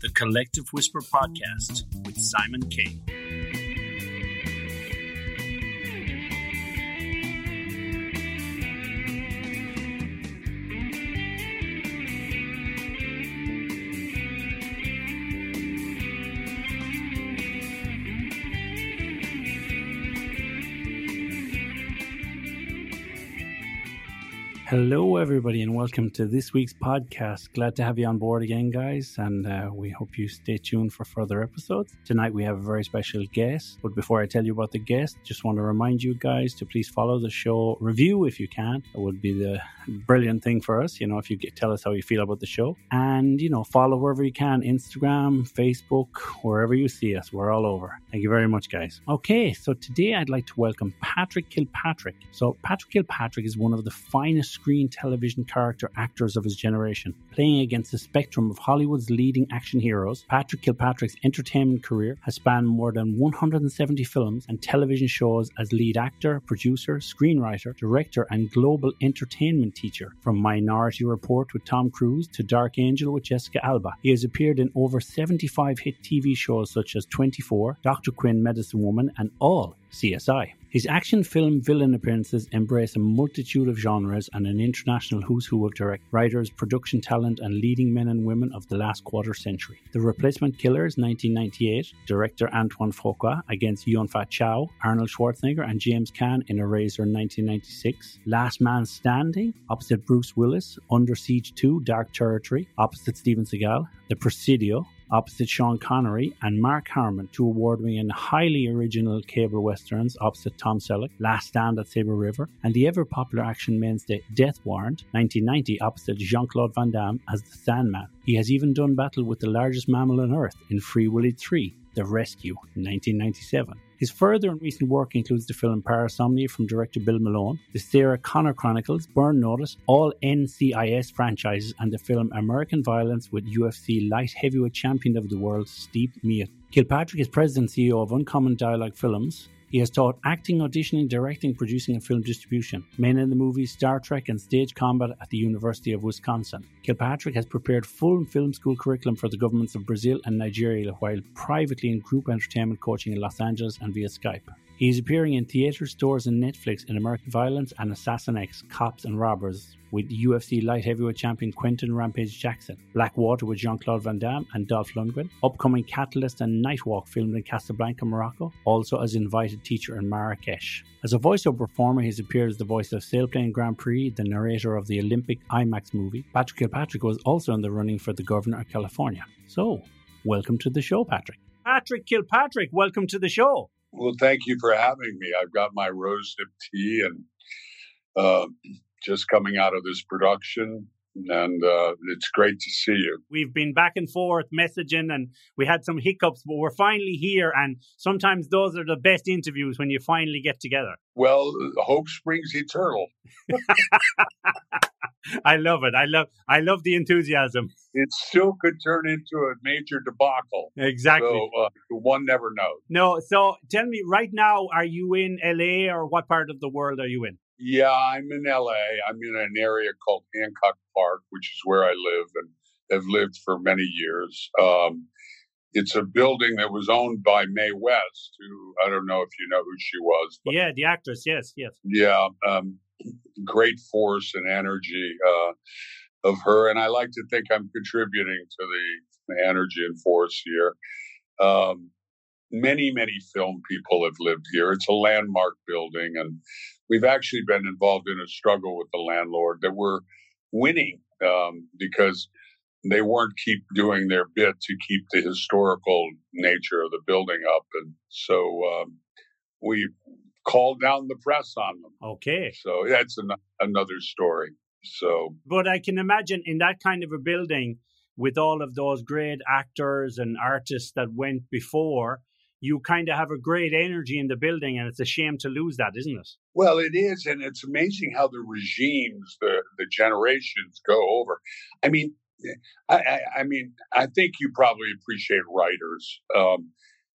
the Collective Whisper podcast with Simon Kay. Hello, everybody, and welcome to this week's podcast. Glad to have you on board again, guys, and uh, we hope you stay tuned for further episodes. Tonight, we have a very special guest, but before I tell you about the guest, just want to remind you guys to please follow the show, review if you can. It would be the brilliant thing for us, you know, if you get, tell us how you feel about the show, and you know, follow wherever you can Instagram, Facebook, wherever you see us. We're all over. Thank you very much, guys. Okay, so today I'd like to welcome Patrick Kilpatrick. So, Patrick Kilpatrick is one of the finest screen television character actors of his generation. Playing against the spectrum of Hollywood's leading action heroes, Patrick Kilpatrick's entertainment career has spanned more than 170 films and television shows as lead actor, producer, screenwriter, director, and global entertainment teacher. From Minority Report with Tom Cruise to Dark Angel with Jessica Alba, he has appeared in over 75 hit TV shows such as 24, Dr. Quinn, Medicine Woman, and all CSI. His action film villain appearances embrace a multitude of genres and an international who's who of direct writers, production talent, and leading men and women of the last quarter century. The Replacement Killers, 1998, director Antoine Fuqua against Yun Fat Chow, Arnold Schwarzenegger, and James Caan in Eraser, 1996. Last Man Standing, opposite Bruce Willis, Under Siege 2, Dark Territory, opposite Steven Seagal, The Presidio, opposite Sean Connery, and Mark Harmon, two award winning and highly original cable westerns opposite Tom Selleck, Last Stand at Sabre River, and the ever popular action mainstay Death Warrant, 1990, opposite Jean Claude Van Damme as the Sandman. He has even done battle with the largest mammal on Earth in Free Willy 3, The Rescue, 1997. His further and recent work includes the film Parasomnia from director Bill Malone, the Sarah Connor Chronicles, Burn Notice, all NCIS franchises, and the film American Violence with UFC light heavyweight champion of the world Steve Miocic. Kilpatrick is president and CEO of Uncommon Dialogue Films, he has taught acting, auditioning, directing, producing, and film distribution, men in the movies Star Trek and stage combat at the University of Wisconsin. Kilpatrick has prepared full film school curriculum for the governments of Brazil and Nigeria while privately in group entertainment coaching in Los Angeles and via Skype. He is appearing in theatre, stores, and Netflix in American Violence and Assassin X, Cops and Robbers with UFC light heavyweight champion Quinton Rampage Jackson, Blackwater with Jean Claude Van Damme and Dolph Lundgren, upcoming Catalyst and Nightwalk filmed in Casablanca, Morocco, also as invited teacher in Marrakesh. As a voiceover performer, he's appeared as the voice of Sailplane Grand Prix, the narrator of the Olympic IMAX movie. Patrick Kilpatrick was also in the running for the governor of California. So, welcome to the show, Patrick. Patrick Kilpatrick, welcome to the show. Well, thank you for having me. I've got my rose dip tea and uh, just coming out of this production and uh, it's great to see you. We've been back and forth messaging, and we had some hiccups, but we're finally here. And sometimes those are the best interviews when you finally get together. Well, hope springs eternal. I love it. I love. I love the enthusiasm. It still could turn into a major debacle. Exactly. So uh, one never knows. No. So tell me, right now, are you in LA or what part of the world are you in? Yeah, I'm in LA. I'm in an area called Hancock Park, which is where I live and have lived for many years. Um, it's a building that was owned by Mae West, who I don't know if you know who she was. yeah, the actress. Yes, yes. Yeah, um, great force and energy uh, of her, and I like to think I'm contributing to the, energy and force here. Um, many, many film people have lived here. It's a landmark building, and we've actually been involved in a struggle with the landlord that we're winning um, because they weren't keep doing their bit to keep the historical nature of the building up, and so um, we called down the press on them. Okay, so that's an- another story. So, but I can imagine in that kind of a building with all of those great actors and artists that went before you kind of have a great energy in the building, and it's a shame to lose that, isn't it? Well, it is, and it's amazing how the regimes, the the generations go over. I mean, I, I, I mean, I think you probably appreciate writers. Um,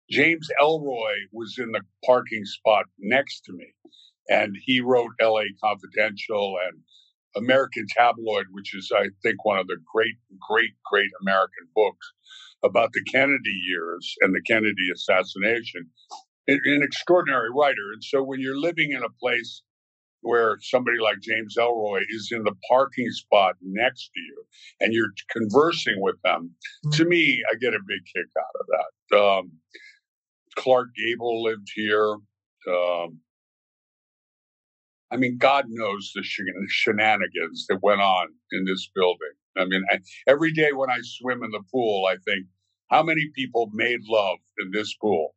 James Ellroy was in the parking spot next to me, and he wrote L.A. Confidential and American Tabloid, which is, I think, one of the great, great, great American books about the Kennedy years and the Kennedy assassination. An extraordinary writer. And so when you're living in a place where somebody like James Ellroy is in the parking spot next to you and you're conversing with them, to mm-hmm. me, I get a big kick out of that. Um, Clark Gable lived here. Um, I mean, God knows the shenanigans that went on in this building. I mean, I, every day when I swim in the pool, I think, how many people made love in this pool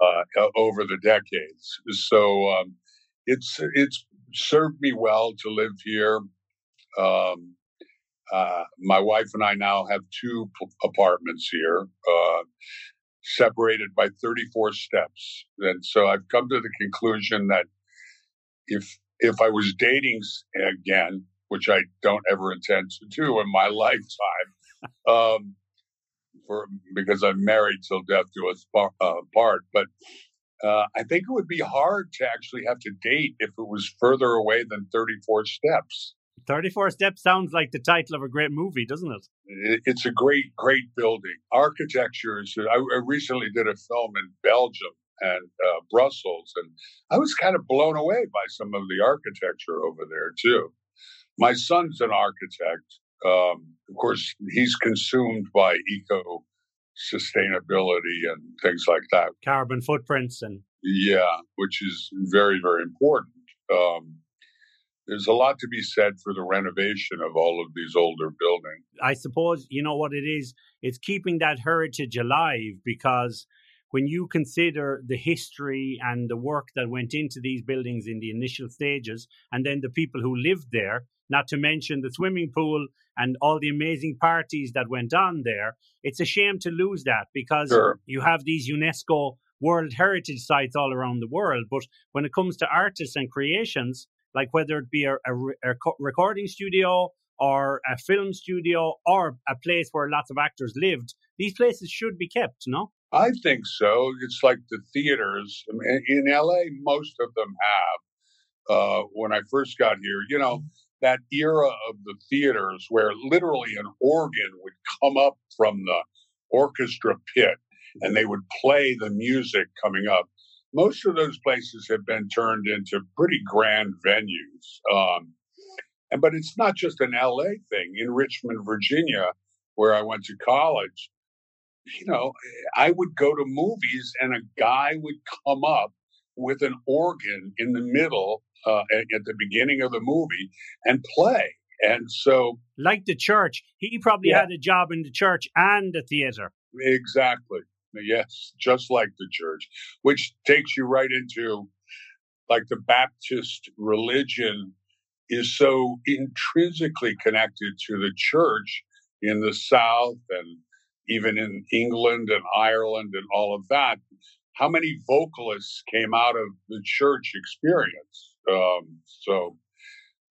uh, over the decades? So um, it's it's served me well to live here. Um, uh, my wife and I now have two p- apartments here, uh, separated by 34 steps. And so I've come to the conclusion that if if I was dating again, which I don't ever intend to do in my lifetime, um, for because I'm married till death do us uh, part. But uh, I think it would be hard to actually have to date if it was further away than 34 steps. 34 Steps sounds like the title of a great movie, doesn't it? It's a great, great building. Architecture is. I, recently did a film in Belgium and uh, Brussels, and I was kind of blown away by some of the architecture over there too. My son's an architect. Um, of course, he's consumed by eco sustainability and things like that. Carbon footprints and yeah, which is very very important. Um, there's a lot to be said for the renovation of all of these older buildings. I suppose you know what it is. It's keeping that heritage alive because when you consider the history and the work that went into these buildings in the initial stages, and then the people who lived there, not to mention the swimming pool and all the amazing parties that went on there, it's a shame to lose that because sure. you have these UNESCO World Heritage sites all around the world. But when it comes to artists and creations, like whether it be a, a, a recording studio or a film studio or a place where lots of actors lived, these places should be kept, no? I think so. It's like the theaters in LA. Most of them have. Uh, when I first got here, you know, that era of the theaters where literally an organ would come up from the orchestra pit and they would play the music coming up. Most of those places have been turned into pretty grand venues. Um, and, but it's not just an LA thing. In Richmond, Virginia, where I went to college, you know, I would go to movies and a guy would come up with an organ in the middle uh, at, at, the beginning of the movie and play. And so, like the church, he probably yeah. had a job in the church and the theater. Exactly. Yes, just like the church, which takes you right into like the Baptist religion is so intrinsically connected to the church in the South and even in England and Ireland and all of that, how many vocalists came out of the church experience? Um, so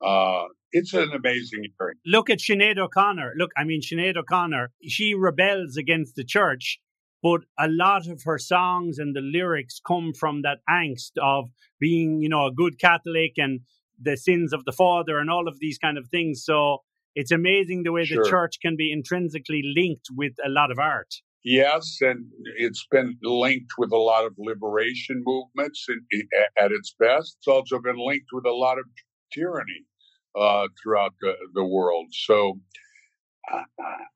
uh, it's an amazing area. Look at Sinead O'Connor. Look, I mean, Sinead O'Connor, she rebels against the church, but a lot of her songs and the lyrics come from that angst of being, you know, a good Catholic and the sins of the father and all of these kind of things. So it's amazing the way sure. the church can be intrinsically linked with a lot of art. Yes, and it's been linked with a lot of liberation movements at its best. It's also been linked with a lot of tyranny uh, throughout the, the world. So uh,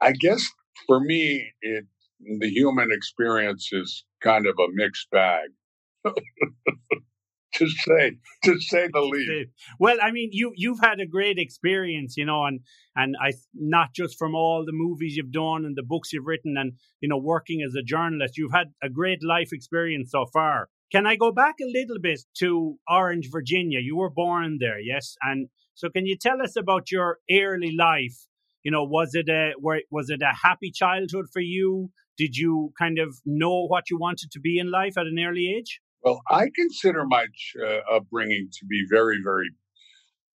I guess for me, it, the human experience is kind of a mixed bag. to say to say the least. Well, I mean, you you've had a great experience, you know, and and I not just from all the movies you've done and the books you've written, and you know, working as a journalist, you've had a great life experience so far. Can I go back a little bit to Orange, Virginia? You were born there, yes, and so can you tell us about your early life? You know, was it a was it a happy childhood for you? Did you kind of know what you wanted to be in life at an early age? Well, I consider my uh, upbringing to be very, very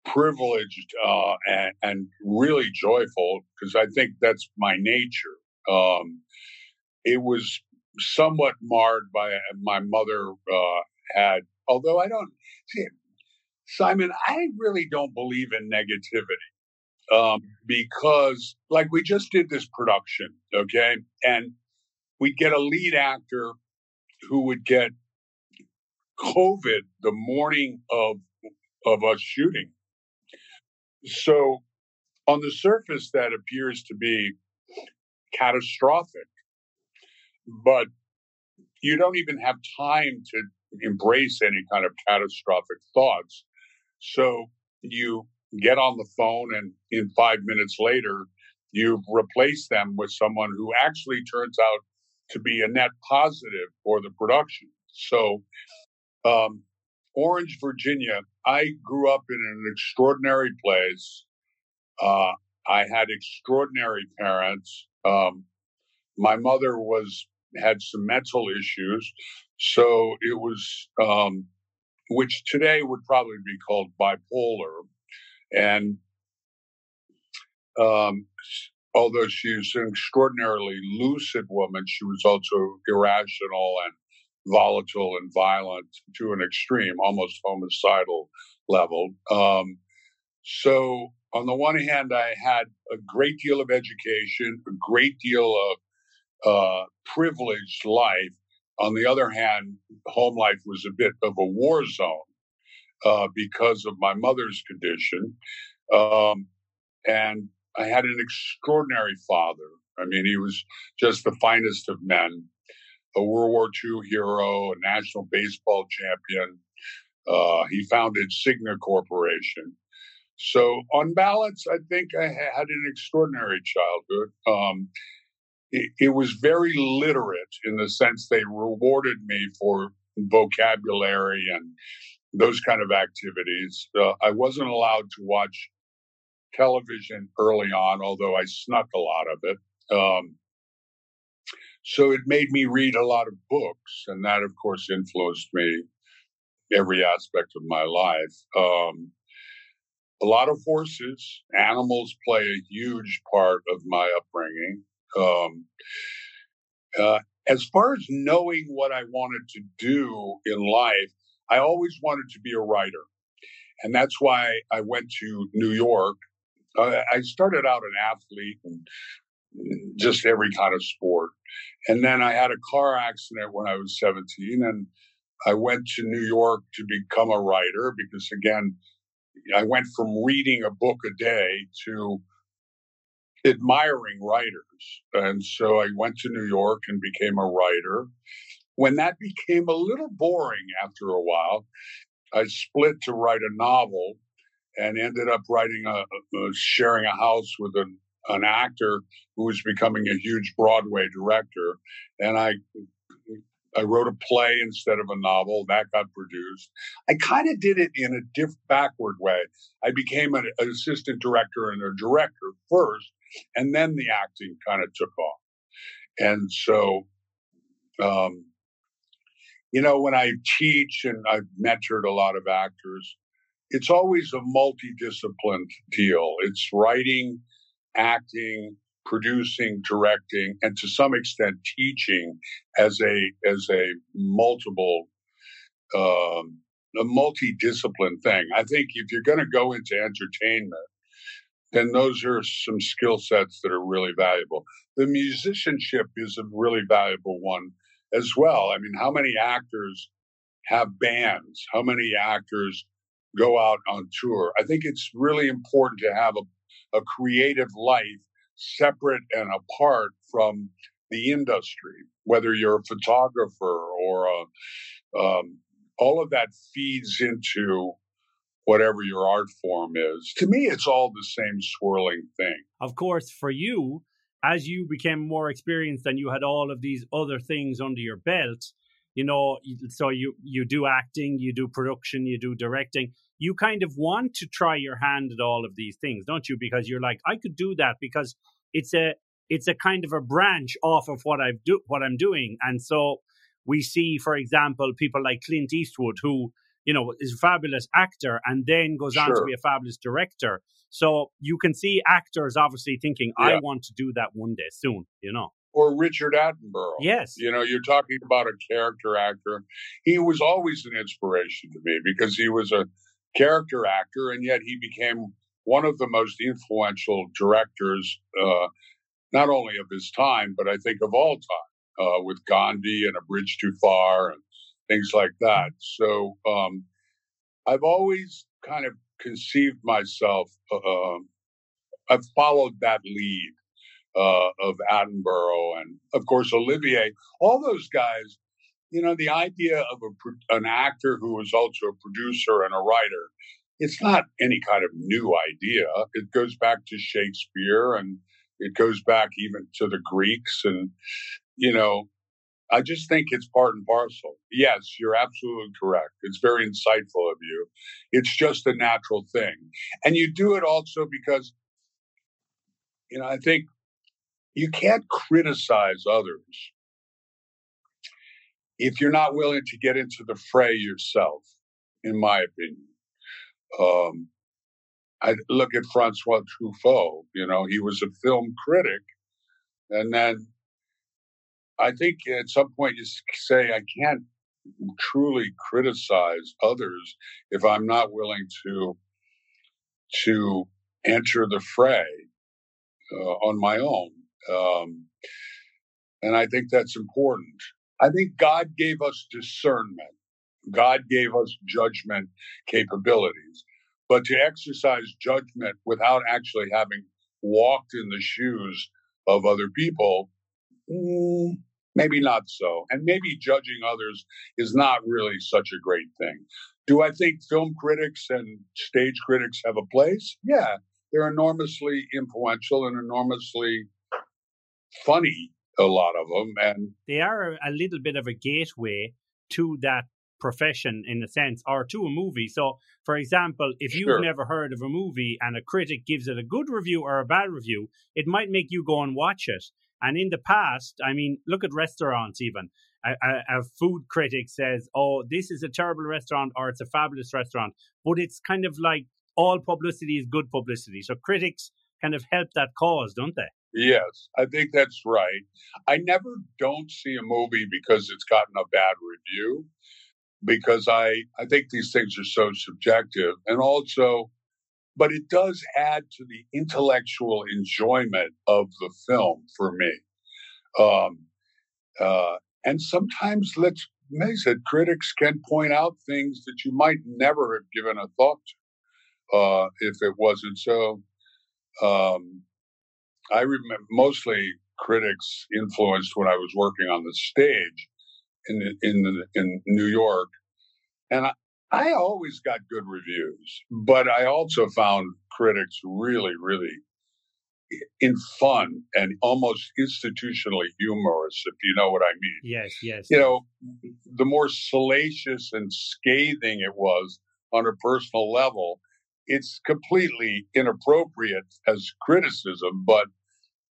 privileged uh, and, and, really joyful because I think that's my nature. Um, it was somewhat marred by uh, my mother uh, had, although I don't see Simon, I really don't believe in negativity. um, because, like, we just did this production, okay, and we'd get a lead actor who would get COVID the morning of of us shooting. So, on the surface, that appears to be catastrophic, but you don't even have time to embrace any kind of catastrophic thoughts. So you get on the phone, and in five minutes later, you replace them with someone who actually turns out to be a net positive for the production. So, um, Orange, Virginia, I grew up in an extraordinary place. Uh, I had extraordinary parents. Um, my mother was had some mental issues, so it was, um, which today would probably be called bipolar, and um, although she she's an extraordinarily lucid woman, she was also irrational and volatile and violent to an extreme, almost homicidal level. Um, so, on the one hand, I had a great deal of education, a great deal of uh, privileged life. On the other hand, home life was a bit of a war zone uh, because of my mother's condition. Um, and I had an extraordinary father. I mean, he was just the finest of men, a World War II hero, a national baseball champion. Uh, he founded Cigna Corporation. So, on balance, I think I had an extraordinary childhood. Um, it, it was very literate in the sense they rewarded me for vocabulary and those kind of activities. Uh, I wasn't allowed to watch television early on, although I snuck a lot of it. Um, so it made me read a lot of books, and that, of course, influenced me every aspect of my life. Um, a lot of horses, animals play a huge part of my upbringing. Um, uh, as far as knowing what I wanted to do in life, I always wanted to be a writer. And that's why I went to New York. Uh, I started out an athlete and just every kind of sport. And then I had a car accident when I was 17 and I went to New York to become a writer because again, I went from reading a book a day to admiring writers. And so I went to New York and became a writer. When that became a little boring after a while, I split to write a novel and ended up writing a, a sharing a house with an, an actor who was becoming a huge Broadway director. And I I wrote a play instead of a novel that got produced. I kind of did it in a diff backward way. I became an assistant director and a director first, and then the acting kind of took off. And so, um, you know, when I teach and I've mentored a lot of actors, it's always a multidisciplined deal. It's writing, acting, producing, directing, and to some extent teaching as a as a multiple um, a multidiscipline thing. I think if you're going to go into entertainment, then those are some skill sets that are really valuable. The musicianship is a really valuable one as well. I mean, how many actors have bands? How many actors go out on tour? I think it's really important to have a, a creative life separate and apart from the industry, whether you're a photographer or a, um, all of that feeds into whatever your art form is. To me, it's all the same swirling thing. Of course, for you, as you became more experienced and you had all of these other things under your belt, you know, so you you do acting, you do production, you do directing. You kind of want to try your hand at all of these things, don't you? Because you're like, I could do that because it's a it's a kind of a branch off of what I've do what I'm doing, and so we see, for example, people like Clint Eastwood, who you know, is a fabulous actor and then goes sure. on to be a fabulous director. So you can see actors obviously thinking, yeah. I want to do that one day soon, you know. Or Richard Attenborough. Yes. You know, you're talking about a character actor. He was always an inspiration to me because he was a character actor and yet he became one of the most influential directors, uh, not only of his time, but I think of all time, uh, with Gandhi and A Bridge Too Far and things like that. So um, I've always kind of conceived myself, uh, I've followed that lead uh, of Attenborough and, of course, Olivier, all those guys. You know, the idea of a, an actor who is also a producer and a writer, it's not any kind of new idea. It goes back to Shakespeare and it goes back even to the Greeks. And, you know, I just think it's part and parcel. Yes, you're absolutely correct. It's very insightful of you. It's just a natural thing. And you do it also because, you know, I think you can't criticize others if you're not willing to get into the fray yourself, in my opinion. Um, I look at Francois Truffaut, you know, he was a film critic. And then I think at some point you say, I can't truly criticize others if I'm not willing to to enter the fray uh, on my own. Um, and I think that's important. I think God gave us discernment. God gave us judgment capabilities. But to exercise judgment without actually having walked in the shoes of other people, mm, maybe not so. And maybe judging others is not really such a great thing. Do I think film critics and stage critics have a place? Yeah, they're enormously influential and enormously funny, a lot of them. And they are a little bit of a gateway to that profession in a sense or to a movie. So, for example, if you've sure. never heard of a movie and a critic gives it a good review or a bad review, it might make you go and watch it. And in the past, I mean, look at restaurants even. A, a, a, food critic says, oh, this is a terrible restaurant or it's a fabulous restaurant. But it's kind of like all publicity is good publicity. So critics kind of help that cause, don't they? Yes, I think that's right. I never don't see a movie because it's gotten a bad review because I, I think these things are so subjective. And also, but it does add to the intellectual enjoyment of the film for me. Um, uh, and sometimes, let's face it, critics can point out things that you might never have given a thought to uh, if it wasn't so. Um, I remember mostly critics influenced when I was working on the stage in in in New York, and I, I always got good reviews, but I also found critics really, really in fun and almost institutionally humorous, if you know what I mean. Yes, yes. You know, the more salacious and scathing it was on a personal level, it's completely inappropriate as criticism, but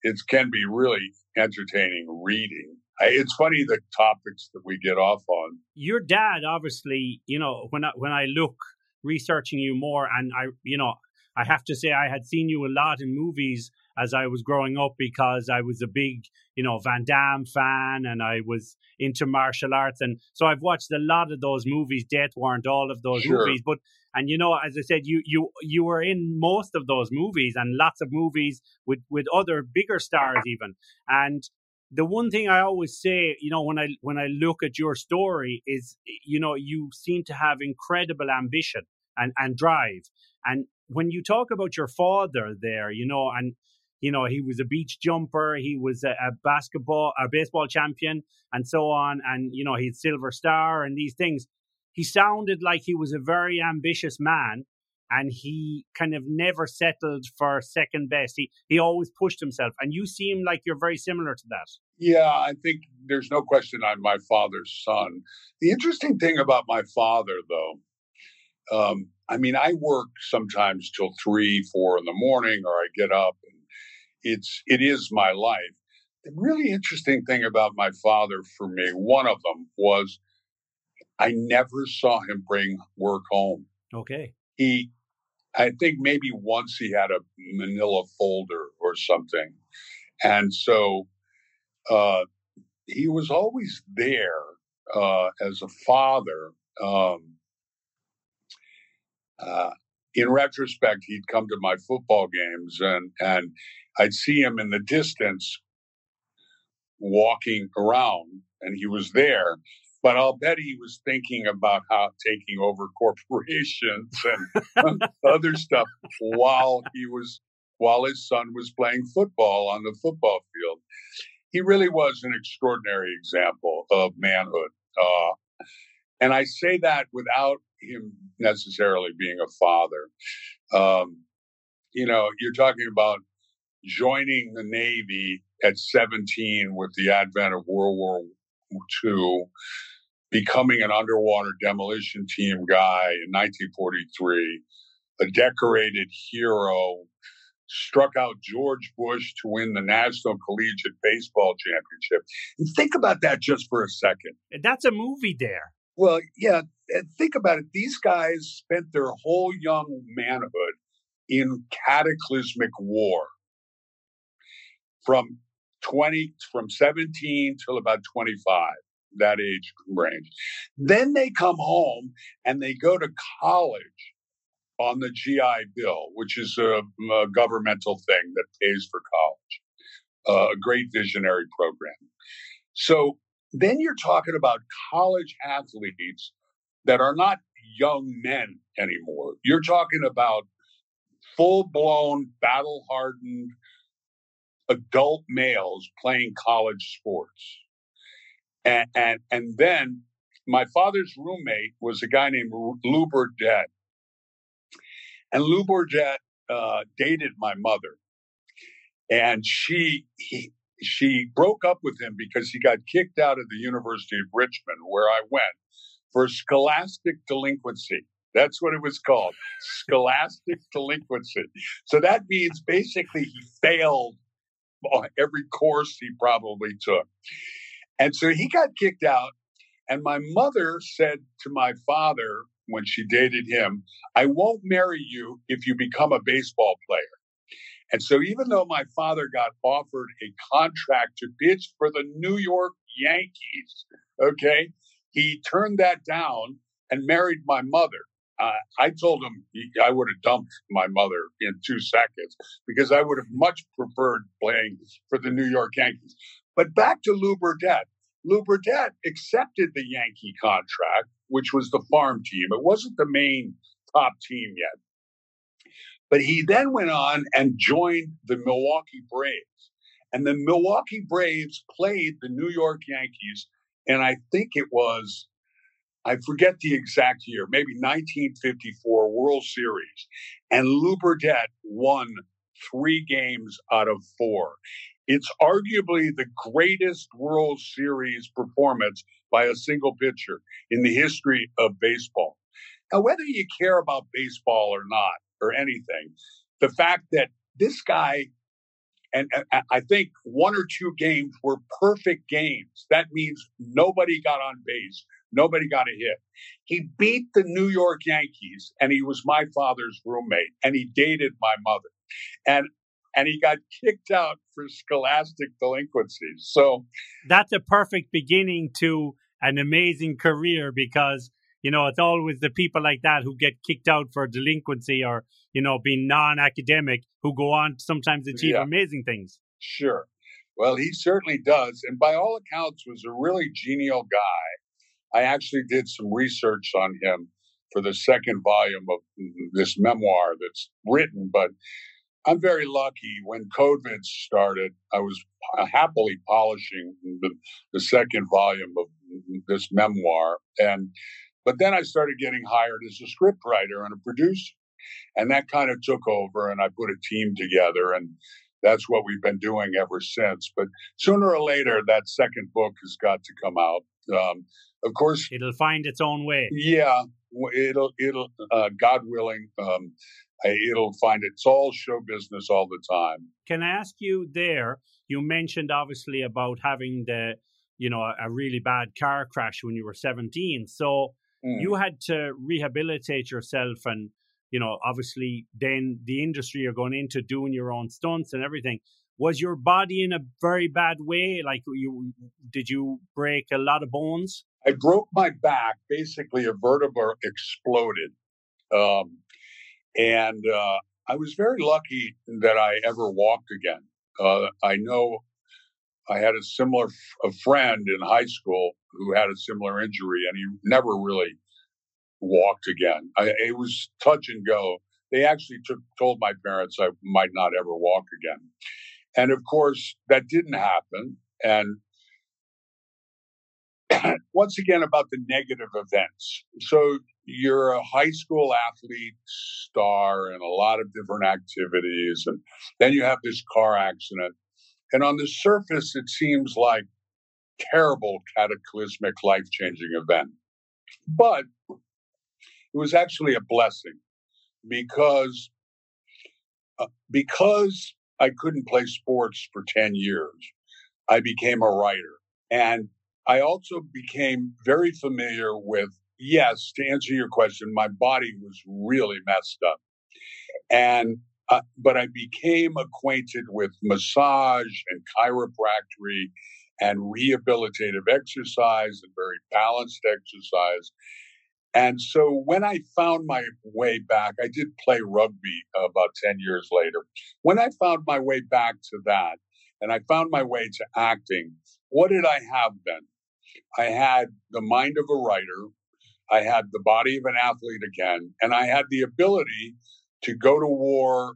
it can be really entertaining reading it's funny the topics that we get off on. Your dad, obviously, you know, when I when I look researching you more, and I, you know, I have to say I had seen you a lot in movies as I was growing up because I was a big, you know, Van Damme fan and I was into martial arts, and so I've watched a lot of those movies. Death Warrant, all of those sure. movies, but and you know, as I said, you you you were in most of those movies and lots of movies with with other bigger stars even, and the one thing I always say, you know, when I when I look at your story is, you know, you seem to have incredible ambition and and drive. And when you talk about your father there, you know, and you know, he was a beach jumper, he was a, a basketball, a baseball champion, and so on, and you know, he's silver star and these things. He sounded like he was a very ambitious man, and he kind of never settled for second best. He he always pushed himself, and you seem like you're very similar to that. Yeah, I think there's no question I'm my father's son. The interesting thing about my father, though, um, I mean, I work sometimes till three, four in the morning, or I get up, and it's it is my life. The really interesting thing about my father for me, one of them was I never saw him bring work home. Okay. He I think maybe once he had a manila folder or something. And so uh, he was always there uh, as a father. Um, uh, in retrospect, he'd come to my football games and, and I'd see him in the distance walking around and he was there. But I'll bet he was thinking about how taking over corporations and other stuff while he was while his son was playing football on the football field. He really was an extraordinary example of manhood. Uh, and I say that without him necessarily being a father. Um, you know, you're talking about joining the Navy at 17 with the advent of World War II, becoming an underwater demolition team guy in 1943, a decorated hero, struck out George Bush to win the National Collegiate Baseball Championship. And think about that just for a second. That's a movie there. Well, yeah, think about it. These guys spent their whole young manhood in cataclysmic war from 20 from 17 till about 25 that age range. Then they come home and they go to college on the gi bill which is a, a governmental thing that pays for college uh, a great visionary program. So then you're talking about college athletes that are not young men anymore. You're talking about full blown battle hardened adult males playing college sports. And, and, and then my father's roommate was a guy named Lew Burdette. And Lew Burdette uh, dated my mother. And she, he, she broke up with him because he got kicked out of the University of Richmond, where I went, for scholastic delinquency. That's what it was called scholastic delinquency. So that means basically he failed every course he probably took. And so he got kicked out. And my mother said to my father when she dated him, I won't marry you if you become a baseball player. And so even though my father got offered a contract to pitch for the New York Yankees, okay, he turned that down and married my mother. I told him I would have dumped my mother in two seconds because I would have much preferred playing for the New York Yankees. But back to Lew Burdette. Lew Burdette accepted the Yankee contract, which was the farm team. It wasn't the main top team yet. But he then went on and joined the Milwaukee Braves. And the Milwaukee Braves played the New York Yankees, and I think it was I forget the exact year, maybe 1954 World Series, and Lew Burdette won three games out of four. It's arguably the greatest World Series performance by a single pitcher in the history of baseball. Now, whether you care about baseball or not, or anything, the fact that this guy, and I think one or two games were perfect games. That means nobody got on base. Nobody got a hit. He beat the New York Yankees, and he was my father's roommate, and he dated my mother, and and he got kicked out for scholastic delinquencies. So that's a perfect beginning to an amazing career because you know it's always the people like that who get kicked out for delinquency or you know being non-academic who go on sometimes achieve yeah. amazing things. Sure. Well, he certainly does, and by all accounts, was a really genial guy I actually did some research on him for the second volume of this memoir that's written, but I'm very lucky. When COVID started, I was happily polishing the, the second volume of this memoir. And, but then I started getting hired as a scriptwriter and a producer. And that kind of took over, and I put a team together. And that's what we've been doing ever since. But sooner or later, that second book has got to come out. Um, of course, it'll find its own way. Yeah, it'll it'll uh, God willing, um, it'll find it. it's all show business all the time. Can I ask you there? You mentioned obviously about having the you know a really bad car crash when you were 17 so mm. you had to rehabilitate yourself and you know obviously then the industry you're going into doing your own stunts and everything was your body in a very bad way like you did you break a lot of bones I broke my back. Basically, a vertebra exploded. Um, And uh, I was very lucky that I ever walked again. Uh, I know I had a similar a friend in high school who had a similar injury, and he never really walked again. I, it was touch and go. They actually took, told my parents I might not ever walk again. And of course, that didn't happen. And once again, about the negative events. So you're a high school athlete star in a lot of different activities. And then you have this car accident. And on the surface, it seems like terrible, cataclysmic, life changing event. But it was actually a blessing because uh, because I couldn't play sports for 10 years. I became a writer and I also became very familiar with yes, to answer your question, my body was really messed up. And uh, but I became acquainted with massage and chiropractic and rehabilitative exercise and very balanced exercise. And so when I found my way back, I did play rugby about 10 years later. When I found my way back to that and I found my way to acting, what did I have then? I had the mind of a writer. I had the body of an athlete again, and I had the ability to go to war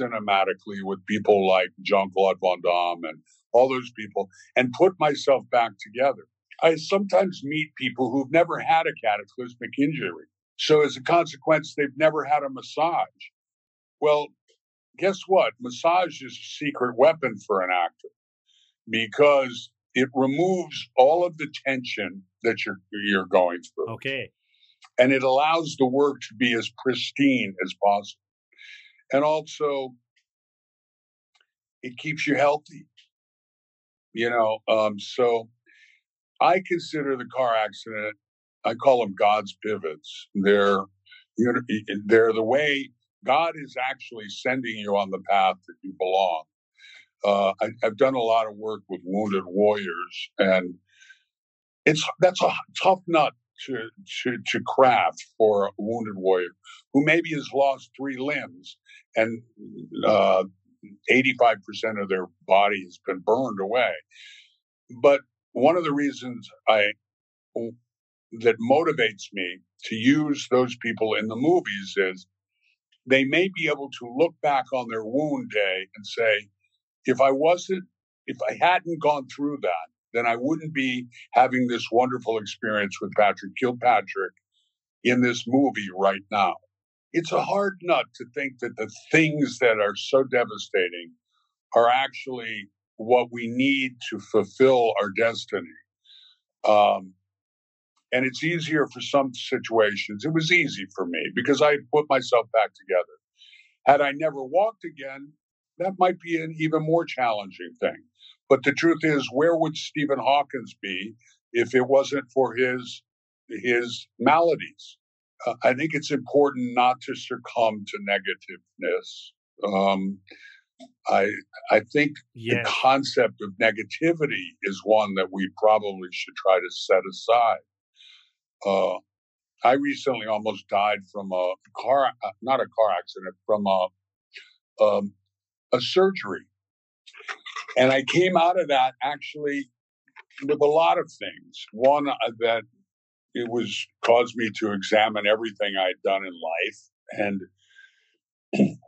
cinematically with people like Jean Claude Van Damme and all those people and put myself back together. I sometimes meet people who've never had a cataclysmic injury. So, as a consequence, they've never had a massage. Well, guess what? Massage is a secret weapon for an actor because it removes all of the tension that you're you're going through. Okay. And it allows the work to be as pristine as possible. And also it keeps you healthy. You know, um, so I consider the car accident, I call them God's pivots. They're, they're the way God is actually sending you on the path that you belong. Uh, I, have done a lot of work with wounded warriors, and it's that's a tough nut to to to craft for a wounded warrior who maybe has lost three limbs and uh, 85% of their body has been burned away. But one of the reasons I that motivates me to use those people in the movies is they may be able to look back on their wound day and say, if I wasn't, if I hadn't gone through that, then I wouldn't be having this wonderful experience with Patrick Kilpatrick in this movie right now. It's a hard nut to think that the things that are so devastating are actually what we need to fulfill our destiny. Um, and it's easier for some situations. It was easy for me because I put myself back together. Had I never walked again, that might be an even more challenging thing. But the truth is, where would Stephen Hawkins be if it wasn't for his his maladies? Uh, I think it's important not to succumb to negativeness. Um, I I think the concept of negativity is one that we probably should try to set aside. Uh, I recently almost died from a car, uh, not a car accident, from a um, a surgery, and I came out of that actually with a lot of things. One uh, that it was caused me to examine everything I'd done in life, and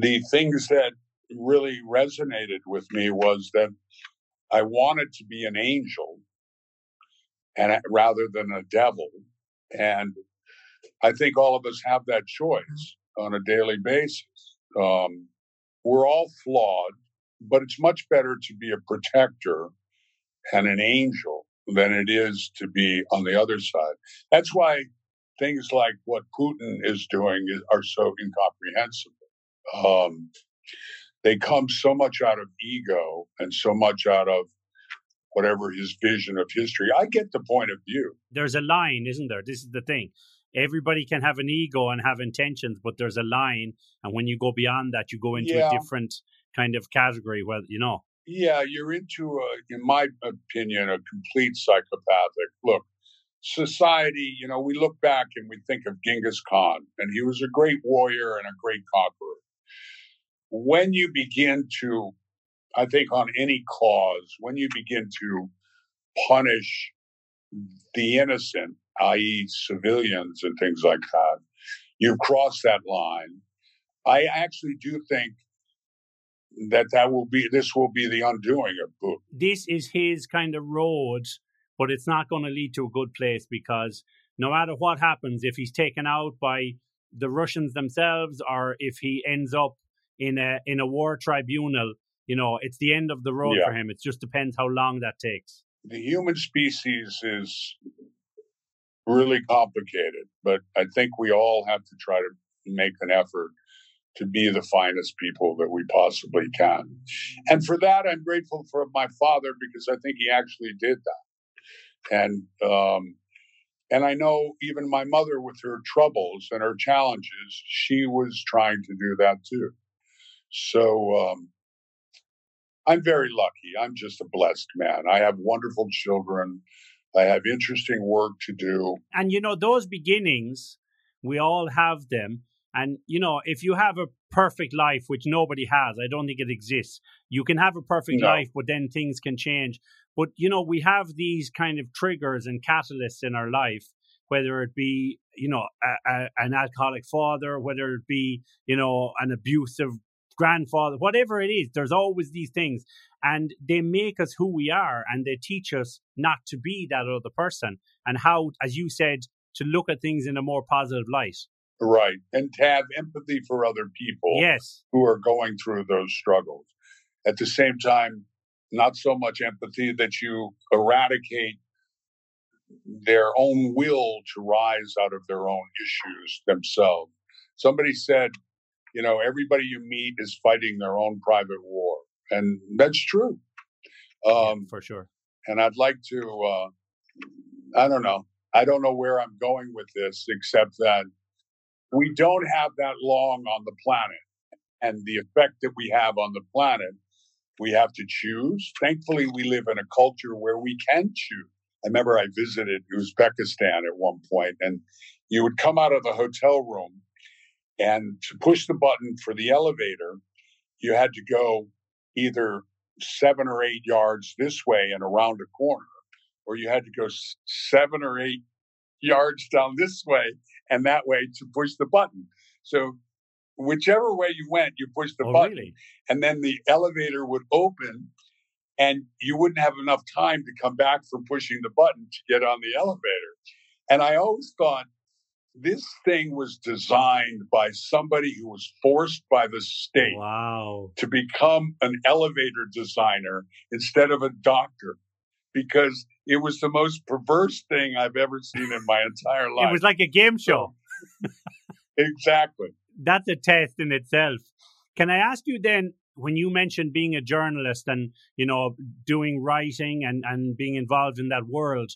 the things that really resonated with me was that I wanted to be an angel and rather than a devil. And I think all of us have that choice on a daily basis. Um, we're all flawed, but it's much better to be a protector and an angel than it is to be on the other side. That's why things like what Putin is doing are so incomprehensible. Um, they come so much out of ego and so much out of whatever his vision of history. I get the point of view. There's a line, isn't there? This is the thing. Everybody can have an ego and have intentions, but there's a line, and when you go beyond that, you go into yeah. a different kind of category. Where you know, yeah, you're into, a, in my opinion, a complete psychopathic. Look, society, you know, we look back and we think of Genghis Khan, and he was a great warrior and a great conqueror. When you begin to, I think, on any cause, when you begin to punish the innocent, i.e., civilians and things like that, you cross that line. I actually do think that that will be this will be the undoing of Putin. This is his kind of road, but it's not going to lead to a good place because no matter what happens, if he's taken out by the Russians themselves or if he ends up in a in a war tribunal, you know, it's the end of the road yeah. for him. It just depends how long that takes. The human species is really complicated, but I think we all have to try to make an effort to be the finest people that we possibly can. And for that, I'm grateful for my father because I think he actually did that. And um, and I know even my mother, with her troubles and her challenges, she was trying to do that too. So um, I'm very lucky. I'm just a blessed man. I have wonderful children. I have interesting work to do. And you know, those beginnings, we all have them. And, you know, if you have a perfect life, which nobody has, I don't think it exists. You can have a perfect no. life, but then things can change. But, you know, we have these kind of triggers and catalysts in our life, whether it be, you know, a, a, an alcoholic father, whether it be, you know, an abusive grandfather, whatever it is, there's always these things. And they make us who we are and they teach us not to be that other person and how, as you said, to look at things in a more positive light. Right. And to have empathy for other people yes. who are going through those struggles. At the same time, not so much empathy that you eradicate their own will to rise out of their own issues themselves. Somebody said, you know, everybody you meet is fighting their own private war. And that's true. Um, for sure. And I'd like to, uh, I don't know. I don't know where I'm going with this, except that we don't have that long on the planet. And the effect that we have on the planet, we have to choose. Thankfully, we live in a culture where we can choose. I remember I visited Uzbekistan at one point, and you would come out of the hotel room, and to push the button for the elevator, you had to go either seven or eight yards this way and around a corner, or you had to go seven or eight yards down this way and that way to push the button. So whichever way you went, you pushed the oh, button, really? and then the elevator would open, and you wouldn't have enough time to come back from pushing the button to get on the elevator. And I always thought this thing was designed by somebody who was forced by the state wow. to become an elevator designer instead of a doctor because it was the most perverse thing I've ever seen in my entire life. It was like a game show. exactly. That's a test in itself. Can I ask you then, when you mentioned being a journalist and you know doing writing and and being involved in that world,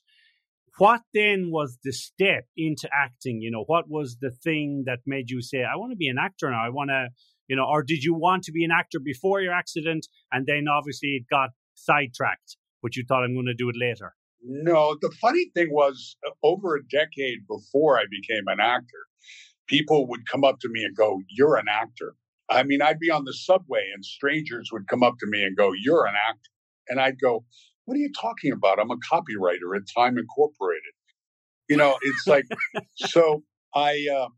what then was the step into acting? You know, what was the thing that made you say, "I want to be an actor now. I want to." You know, or did you want to be an actor before your accident, and then obviously it got sidetracked, but you thought I'm going to do it later? No, the funny thing was, uh, over a decade before I became an actor, people would come up to me and go, You're an actor. I mean, I'd be on the subway and strangers would come up to me and go, You're an actor. And I'd go, What are you talking about? I'm a copywriter at Time Incorporated. You know, it's like, so I, uh,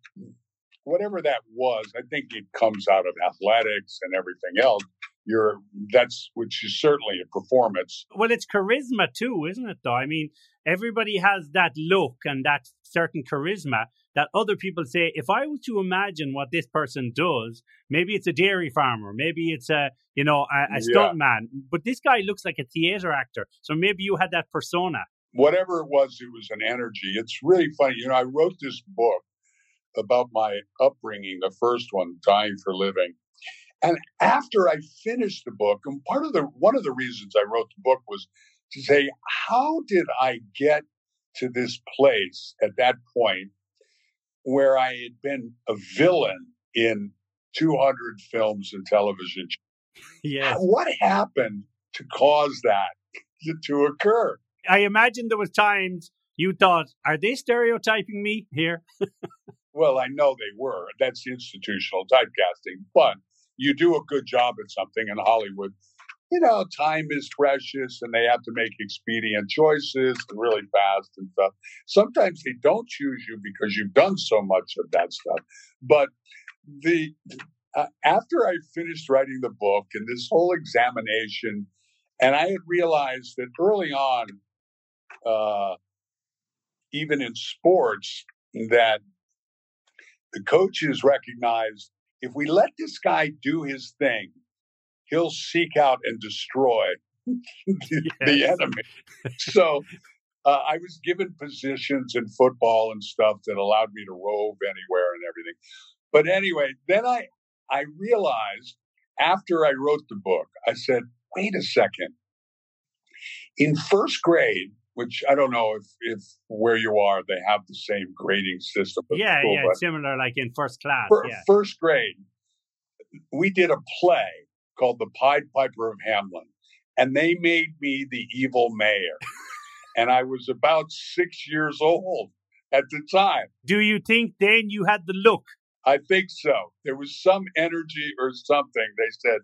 whatever that was, I think it comes out of athletics and everything else you're that's which is certainly a performance. Well, it's charisma too, isn't it? Though I mean, everybody has that look and that certain charisma that other people say. If I was to imagine what this person does, maybe it's a dairy farmer, maybe it's a you know a, a stunt yeah. man, but this guy looks like a theater actor. So maybe you had that persona. Whatever it was, it was an energy. It's really funny. You know, I wrote this book about my upbringing, the first one, Dying for Living and after I finished the book, and part of the one of the reasons I wrote the book was to say, how did I get to this place at that point where I had been a villain in 200 films and television? Yes. What happened to cause that to, to occur? I imagine there was times You thought, are they stereotyping me here? well, I know they were. That's institutional typecasting, but you do a good job at something in Hollywood. You know, time is precious and they have to make expedient choices and really fast and stuff. Sometimes they don't choose you because you've done so much of that stuff. But the uh, after I finished writing the book and this whole examination, and I had realized that early on, uh, even in sports, that the coaches recognized if we let this guy do his thing, he'll seek out and destroy the, yes. the enemy. So uh, I was given positions in football and stuff that allowed me to rove anywhere and everything. But anyway, then I I realized after I wrote the book, I said, wait a second. In first grade, which I don't know if, if where you are they have the same grading system. Yeah, school, yeah, similar like in first class. For, yeah. First grade, we did a play called The Pied Piper of Hamlin, and they made me the evil mayor. and I was about six years old at the time. Do you think then you had the look? I think so. There was some energy or something. They said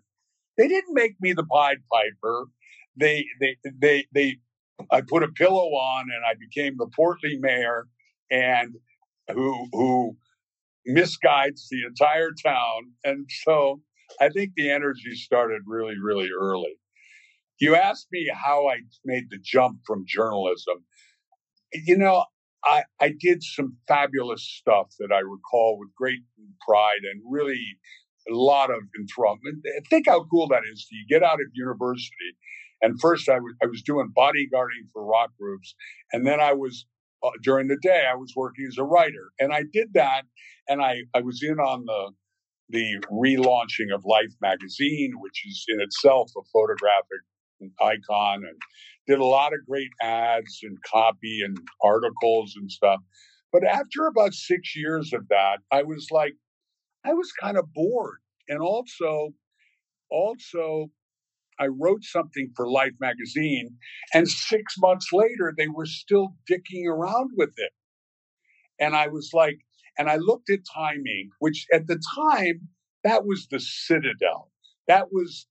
they didn't make me the Pied Piper. They they they they. I put a pillow on and I became the portly mayor, and who who misguides the entire town. And so I think the energy started really really early. You asked me how I made the jump from journalism. You know, I, I did some fabulous stuff that I recall with great pride and really a lot of enthrallment. Think how cool that is. You get out of university, and first I, w- I was doing bodyguarding for rock groups, and then I was uh, during the day I was working as a writer, and I did that, and I I was in on the the relaunching of Life magazine, which is in itself a photographic icon, and did a lot of great ads and copy and articles and stuff. But after about six years of that, I was like, I was kind of bored. And also, also, I wrote something for Life magazine, and six months later, they were still dicking around with it. And I was like, and I looked at Time Inc., which at the time, that was the citadel. That was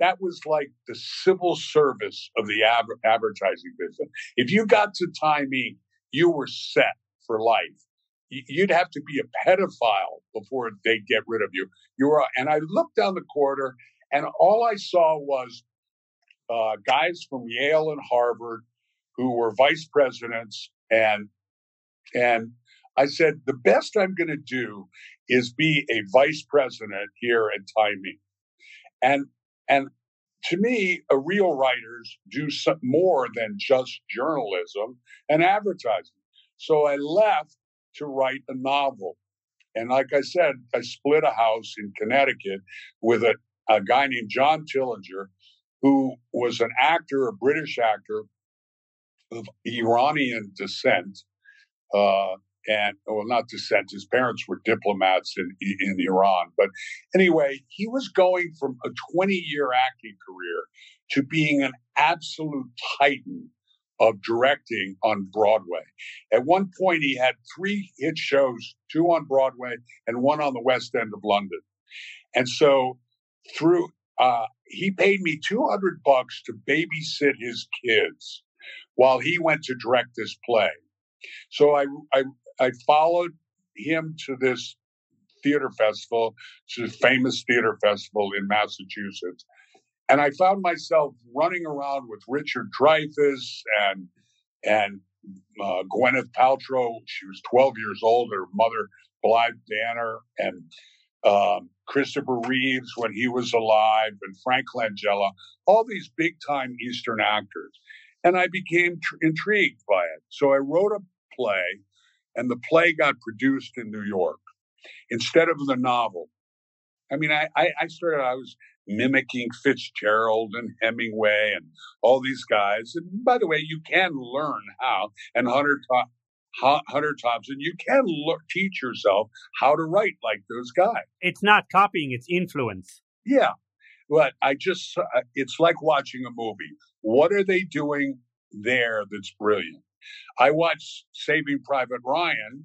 that was like the civil service of the ab- advertising business. If you got to Time Inc., you were set for life. You'd have to be a pedophile before they'd get rid of you. You were, and I looked down the corridor, and all I saw was uh, guys from Yale and Harvard who were vice presidents, and and I said the best I'm going to do is be a vice president here at Timing. And and to me, a real writers do some more than just journalism and advertising. So I left to write a novel. And like I said, I split a house in Connecticut with a, a guy named John Tillinger, who was an actor, a British actor of Iranian descent. Uh, and well, not descent. His parents were diplomats in in Iran, but anyway, he was going from a 20 year acting career to being an absolute titan of directing on Broadway. At one point, he had three hit shows, two on Broadway and one on the West End of London, and so through uh, he paid me 200 bucks to babysit his kids while he went to direct this play. So I, I I followed him to this theater festival, to a famous theater festival in Massachusetts. And I found myself running around with Richard Dreyfuss and and uh, Gwyneth Paltrow. She was 12 years old. Her mother, Blythe Danner, and um, Christopher Reeves when he was alive, and Frank Langella. All these big time Eastern actors, and I became tr- intrigued by it. So I wrote a play and the play got produced in New York instead of the novel. I mean, I, I, started, I was mimicking Fitzgerald and Hemingway and all these guys. And by the way, you can learn how, and Hunter, Hunter Thompson, you can teach yourself how to write like those guys. It's not copying, it's influence. Yeah. But I just, uh, it's like watching a movie. What are they doing? there that's brilliant. I watched Saving Private Ryan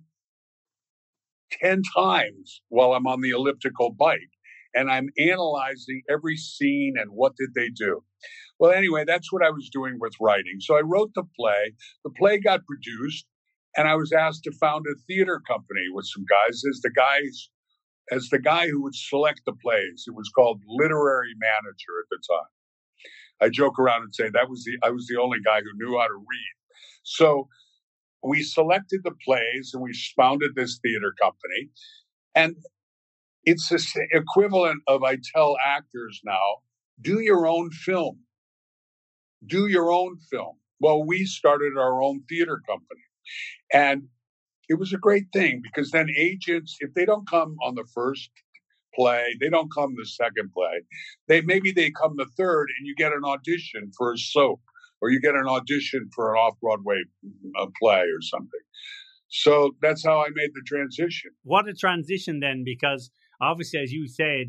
10 times while I'm on the elliptical bike and I'm analyzing every scene and what did they do. Well, anyway, that's what I was doing with writing. So I wrote the play. The play got produced, and I was asked to found a theater company with some guys as the guys as the guy who would select the plays. It was called literary manager at the time. I joke around and say that was the I was the only guy who knew how to read. So we selected the plays and we founded this theater company. And it's the equivalent of I tell actors now, do your own film. Do your own film. Well, we started our own theater company. And it was a great thing because then agents, if they don't come on the first play, they don't come the second play. They maybe they come the third, and you get an audition for a soap, or you get an audition for an off Broadway mm, play or something. So that's how I made the transition. What a transition then, because obviously, as you said,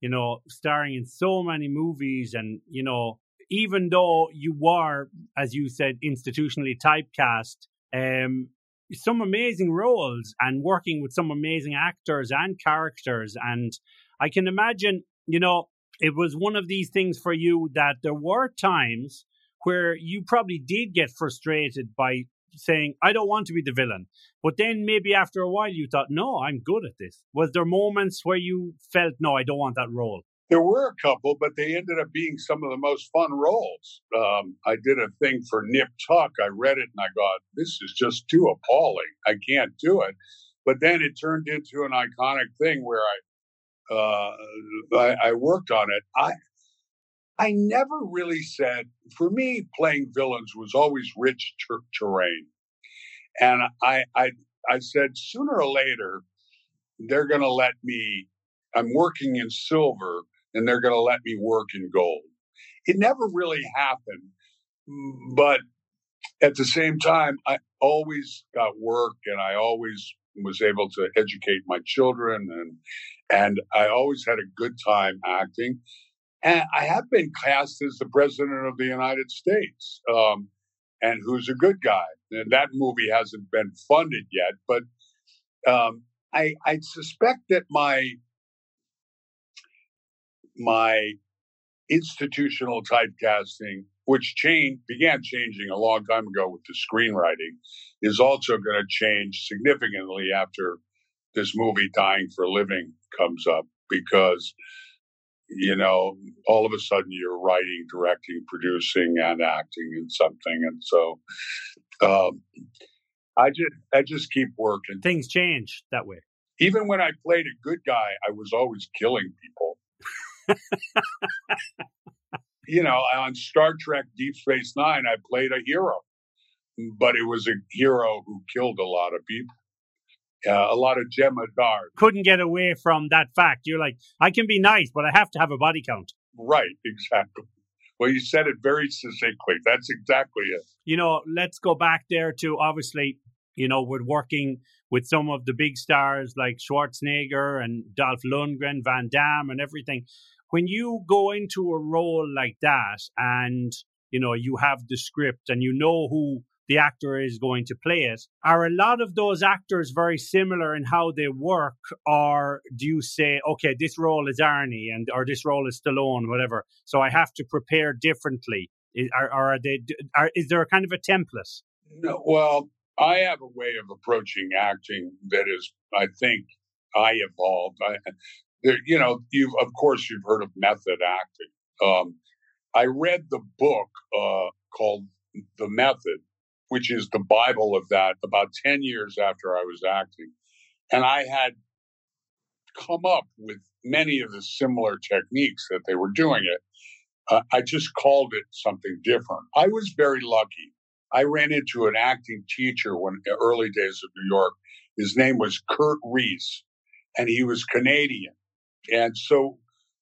you know, starring in so many movies, and you know, even though you were, as you said, institutionally typecast, um, some amazing roles and working with some amazing actors and characters. And I can imagine, you know, it was one of these things for you that there were times where you probably did get frustrated by saying, I don't want to be the villain. But then maybe after a while you thought, no, I'm good at this. Was there moments where you felt, no, I don't want that role? There were a couple, but they ended up being some of the most fun roles. Um, I did a thing for Nip Tuck. I read it and I got, this is just too appalling. I can't do it. But then it turned into an iconic thing where I, uh, I, I worked on it. I, I never really said, for me, playing villains was always rich ter- terrain. And I, I, I said, sooner or later, they're going to let me, I'm working in silver and they're going to let me work in gold. It never really happened, but at the same time, I always got work and I always was able to educate my children and and I always had a good time acting. And I have been cast as the president of the United States, um, and who's a good guy. And that movie hasn't been funded yet, but um, I, I suspect that my my institutional typecasting, which changed, began changing a long time ago with the screenwriting, is also going to change significantly after this movie Dying for a Living comes up because you know all of a sudden you're writing directing producing and acting in something. And so um, i just i just keep working. Things change that way. Even when i played a good guy i was always killing people. You know, on Star Trek Deep Space Nine, I played a hero, but it was a hero who killed a lot of people. Uh, a lot of Gemma Dar. Couldn't get away from that fact. You're like, I can be nice, but I have to have a body count. Right, exactly. Well, you said it very succinctly. That's exactly it. You know, let's go back there to obviously, you know, we're working with some of the big stars like Schwarzenegger and Dolph Lundgren, Van Damme, and everything when you go into a role like that and you know you have the script and you know who the actor is going to play it. Are a lot of those actors very similar in how they work or do you say okay this role is arnie and or this role is stallone whatever so i have to prepare differently? Are, are they are, is there a kind of a template? No well i have a way of approaching acting that is i think i evolved. I, there, you know, you've of course you've heard of method acting. Um, I read the book uh, called The Method, which is the Bible of that, about ten years after I was acting, and I had come up with many of the similar techniques that they were doing it. Uh, I just called it something different. I was very lucky. I ran into an acting teacher when early days of New York. His name was Kurt Reese, and he was Canadian. And so,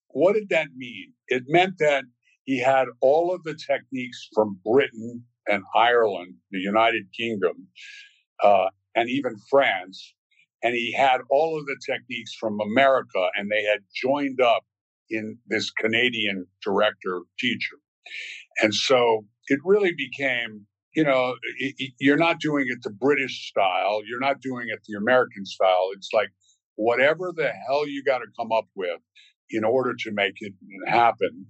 what did that mean? It meant that he had all of the techniques from Britain and Ireland, the United Kingdom, uh, and even France. And he had all of the techniques from America, and they had joined up in this Canadian director teacher. And so it really became you know, you're not doing it the British style. You're not doing it the American style. It's like whatever the hell you got to come up with in order to make it happen.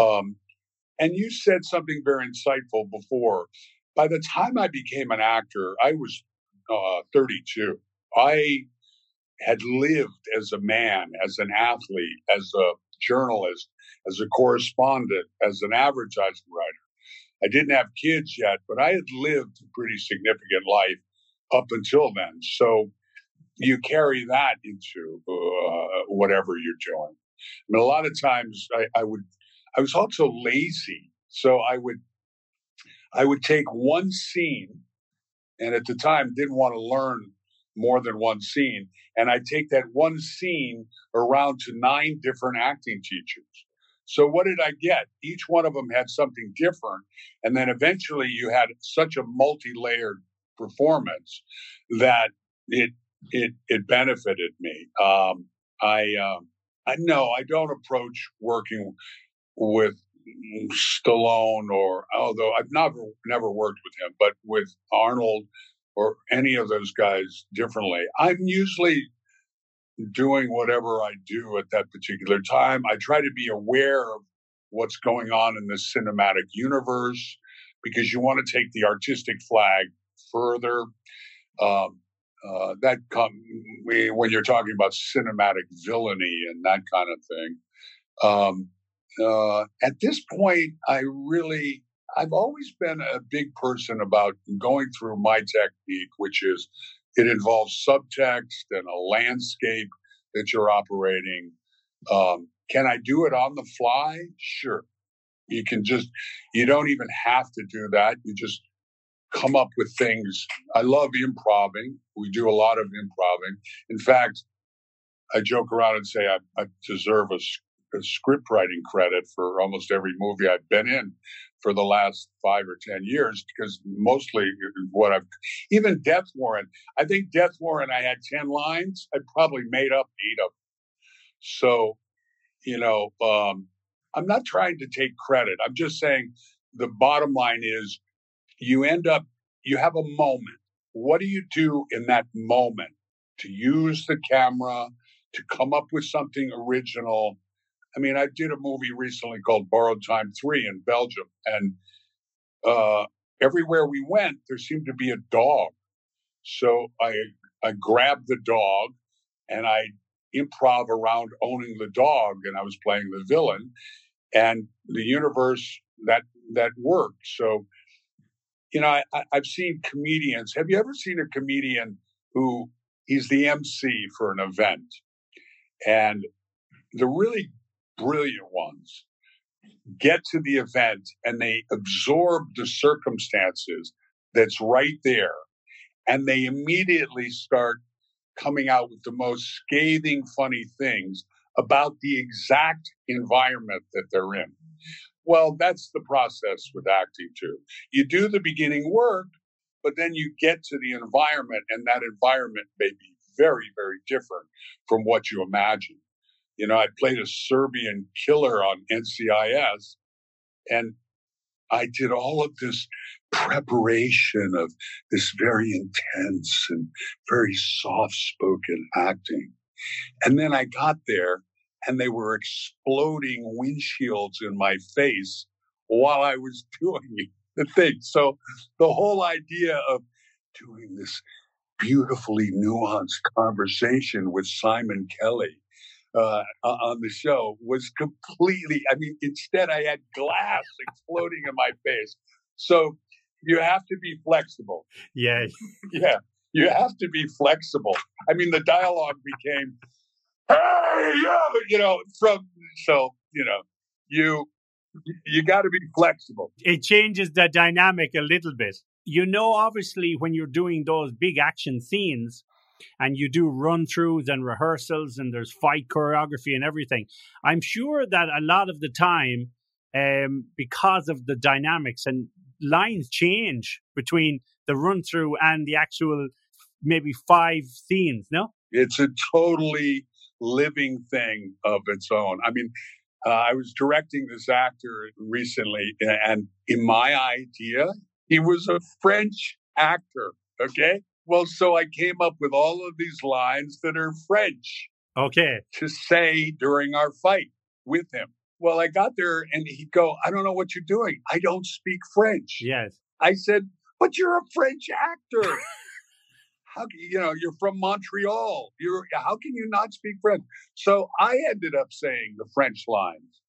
Um, and you said something very insightful before. By the time I became an actor, I was uh, 32. I had lived as a man, as an athlete, as a journalist, as a correspondent, as an advertising writer. I didn't have kids yet, but I had lived a pretty significant life up until then. So you carry that into uh, whatever you're doing. I mean, a lot of times I, I would, I was also lazy, so I would, I would take one scene, and at the time didn't want to learn more than one scene, and I'd take that one scene around to nine different acting teachers. So what did I get? Each one of them had something different, and then eventually you had such a multi-layered performance that it it it benefited me. Um, I um, I know I don't approach working with Stallone or although I've never never worked with him, but with Arnold or any of those guys differently. I'm usually doing whatever I do at that particular time. I try to be aware of what's going on in the cinematic universe because you want to take the artistic flag further. Um, uh, that come when you're talking about cinematic villainy and that kind of thing. Um, uh, at this point, I really, I've always been a big person about going through my technique, which is it involves subtext and a landscape that you're operating. Um, can I do it on the fly? Sure. You can just, you don't even have to do that. You just come up with things. I love improving. We do a lot of improving. In fact, I joke around and say I, I deserve a, a, script writing credit for almost every movie I've been in for the last five or ten years because mostly what I've even Death Warrant. I think Death Warrant. I had ten lines. I probably made up eight of them. So, you know, um, I'm not trying to take credit. I'm just saying the bottom line is you end up, you have a moment. What do you do in that moment to use the camera, to come up with something original? I mean, I did a movie recently called Borrowed Time 3 in Belgium, and uh, everywhere we went, there seemed to be a dog. So I, I grabbed the dog and I improv around owning the dog, and I was playing the villain. And the universe that that worked. So you know, I, I've seen comedians. Have you ever seen a comedian who he's the MC for an event? And the really brilliant ones get to the event and they absorb the circumstances that's right there. And they immediately start coming out with the most scathing, funny things about the exact environment that they're in. Well, that's the process with acting too. You do the beginning work, but then you get to the environment, and that environment may be very, very different from what you imagine. You know, I played a Serbian killer on NCIS, and I did all of this preparation of this very intense and very soft spoken acting. And then I got there and they were exploding windshields in my face while I was doing the thing. So the whole idea of doing this beautifully nuanced conversation with Simon Kelly uh, on the show was completely, I mean, instead I had glass exploding in my face. So you have to be flexible. Yeah. yeah. You have to be flexible. I mean, the dialogue became hey, yeah, you know, from so you know, you you got to be flexible. It changes the dynamic a little bit. You know, obviously, when you're doing those big action scenes and you do run throughs and rehearsals and there's fight choreography and everything, I'm sure that a lot of the time, um, because of the dynamics and lines change between the run through and the actual maybe five scenes, no? It's a totally living thing of its own. I mean, uh, I was directing this actor recently, and in my idea, He was a French actor. Okay. Well, so I came up with all of these lines that are French. Okay. To say during our fight with him. Well, I got there and he'd go, I don't know what you're doing. I don't speak French. Yes. I said, but you're a French actor. how you know you're from Montreal? You're how can you not speak French? So I ended up saying the French lines,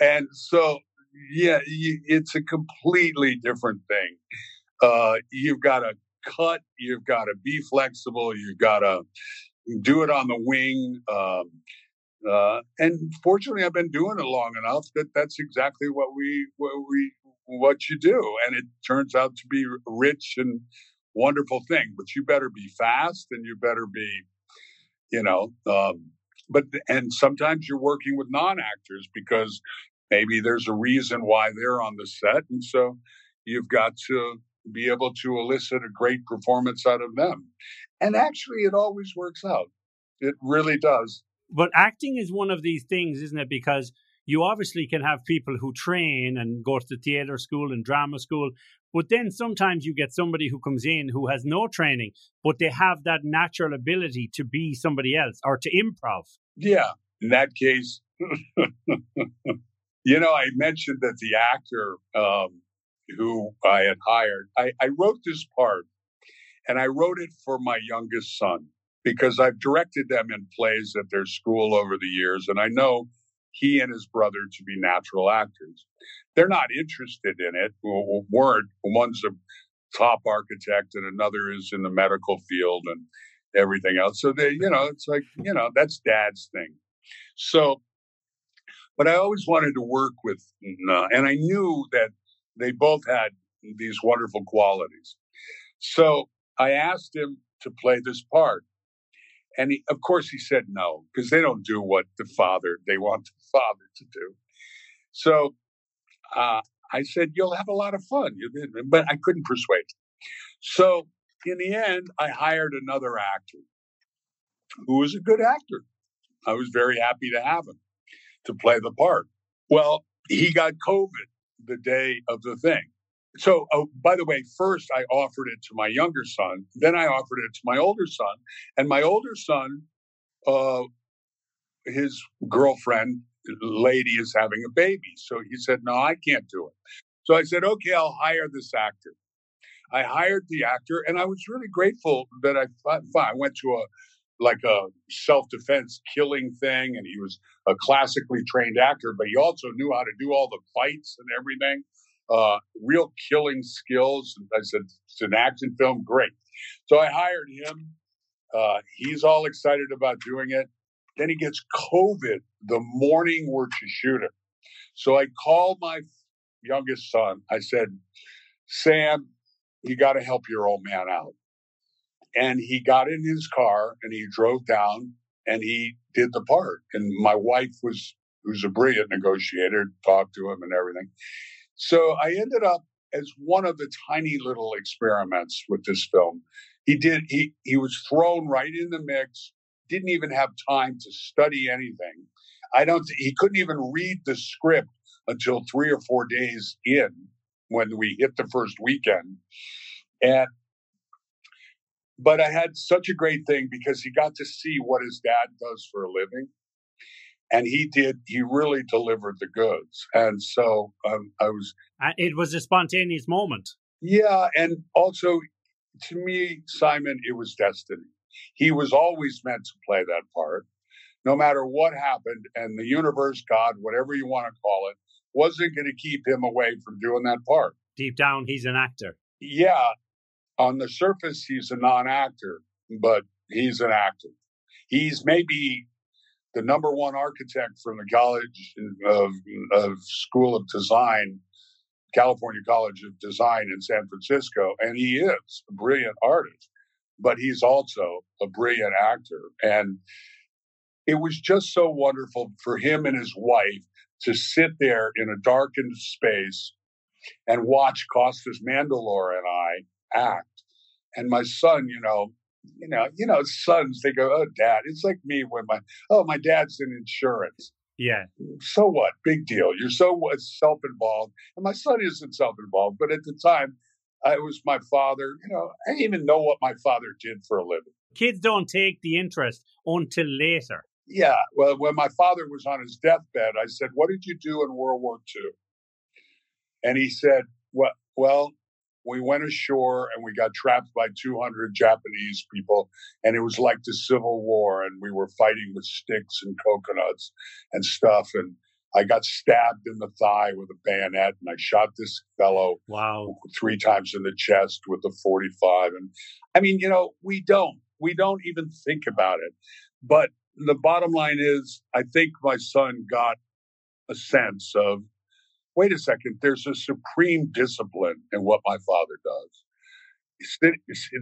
and so yeah, it's a completely different thing. Uh, you've got to cut, you've got to be flexible, you've got to do it on the wing. Um, uh, and fortunately, I've been doing it long enough that that's exactly what we what we what you do, and it turns out to be rich and wonderful thing. But you better be fast, and you better be, you know. Um, but and sometimes you're working with non-actors because maybe there's a reason why they're on the set, and so you've got to be able to elicit a great performance out of them. And actually, it always works out. It really does. But acting is one of these things, isn't it? Because you obviously can have people who train and go to theater school and drama school, but then sometimes you get somebody who comes in who has no training, but they have that natural ability to be somebody else or to improv. Yeah. In that case, you know, I mentioned that the actor um, who I had hired, I, I wrote this part and I wrote it for my youngest son because I've directed them in plays at their school over the years. And I know he and his brother to be natural actors. They're not interested in it, weren't. One's a top architect and another is in the medical field and everything else. So they, you know, it's like, you know, that's dad's thing. So, but I always wanted to work with, uh, and I knew that they both had these wonderful qualities. So I asked him to play this part. And he, of course, he said no, because they don't do what the father, they want the father to do. So uh, I said, You'll have a lot of fun. But I couldn't persuade him. So in the end, I hired another actor who was a good actor. I was very happy to have him to play the part. Well, he got COVID the day of the thing. So, oh, by the way, first I offered it to my younger son, then I offered it to my older son, and my older son, uh, his girlfriend lady is having a baby, so he said, "No, I can't do it." So I said, "Okay, I'll hire this actor." I hired the actor, and I was really grateful that I, I went to a like a self-defense killing thing, and he was a classically trained actor, but he also knew how to do all the fights and everything uh, real killing skills. I said, it's an action film, great. So I hired him. Uh, he's all excited about doing it. Then he gets COVID the morning we're to shoot it. So I called my youngest son. I said, Sam, you got to help your old man out. And he got in his car and he drove down and he did the part. And my wife was, who's a brilliant negotiator, talked to him and everything. So I ended up as one of the tiny little experiments with this film. He did he he was thrown right in the mix, didn't even have time to study anything. I don't he couldn't even read the script until 3 or 4 days in when we hit the first weekend. And but I had such a great thing because he got to see what his dad does for a living. And he did he really delivered the goods. And so um, i was it was a spontaneous moment. Yeah and also to me simon it was destiny. He was always meant to play that part no matter what happened and the universe god whatever you want to call it wasn't going to keep him away from doing that part. Deep down he's an actor. Yeah on the surface he's a non-actor but he's an actor he's maybe the number one architect from the College of, of School of Design, California College of Design in San Francisco, and he is a brilliant artist, but he's also a brilliant actor. And it was just so wonderful for him and his wife to sit there in a darkened space and watch Costas Mandylor and I act. And my son, you know, you know, you know, sons, they go, oh, dad. It's like me when my, oh, my dad's in insurance. Yeah. So what? Big deal. You're so self involved. And my son isn't self involved, but at the time, I was my father. You know, I didn't even know what my father did for a living. Kids don't take the interest until later. Yeah. Well, when my father was on his deathbed, I said, What did you do in World War II? And he said, Well, well we went ashore and we got trapped by 200 Japanese people. And it was like the Civil War. And we were fighting with sticks and coconuts and stuff. And I got stabbed in the thigh with a bayonet and I shot this fellow wow three times in the chest with a 45 and I mean you know we don't we don't even think about it but the bottom line is I think my son got a sense of wait a second there's a supreme discipline in what my father does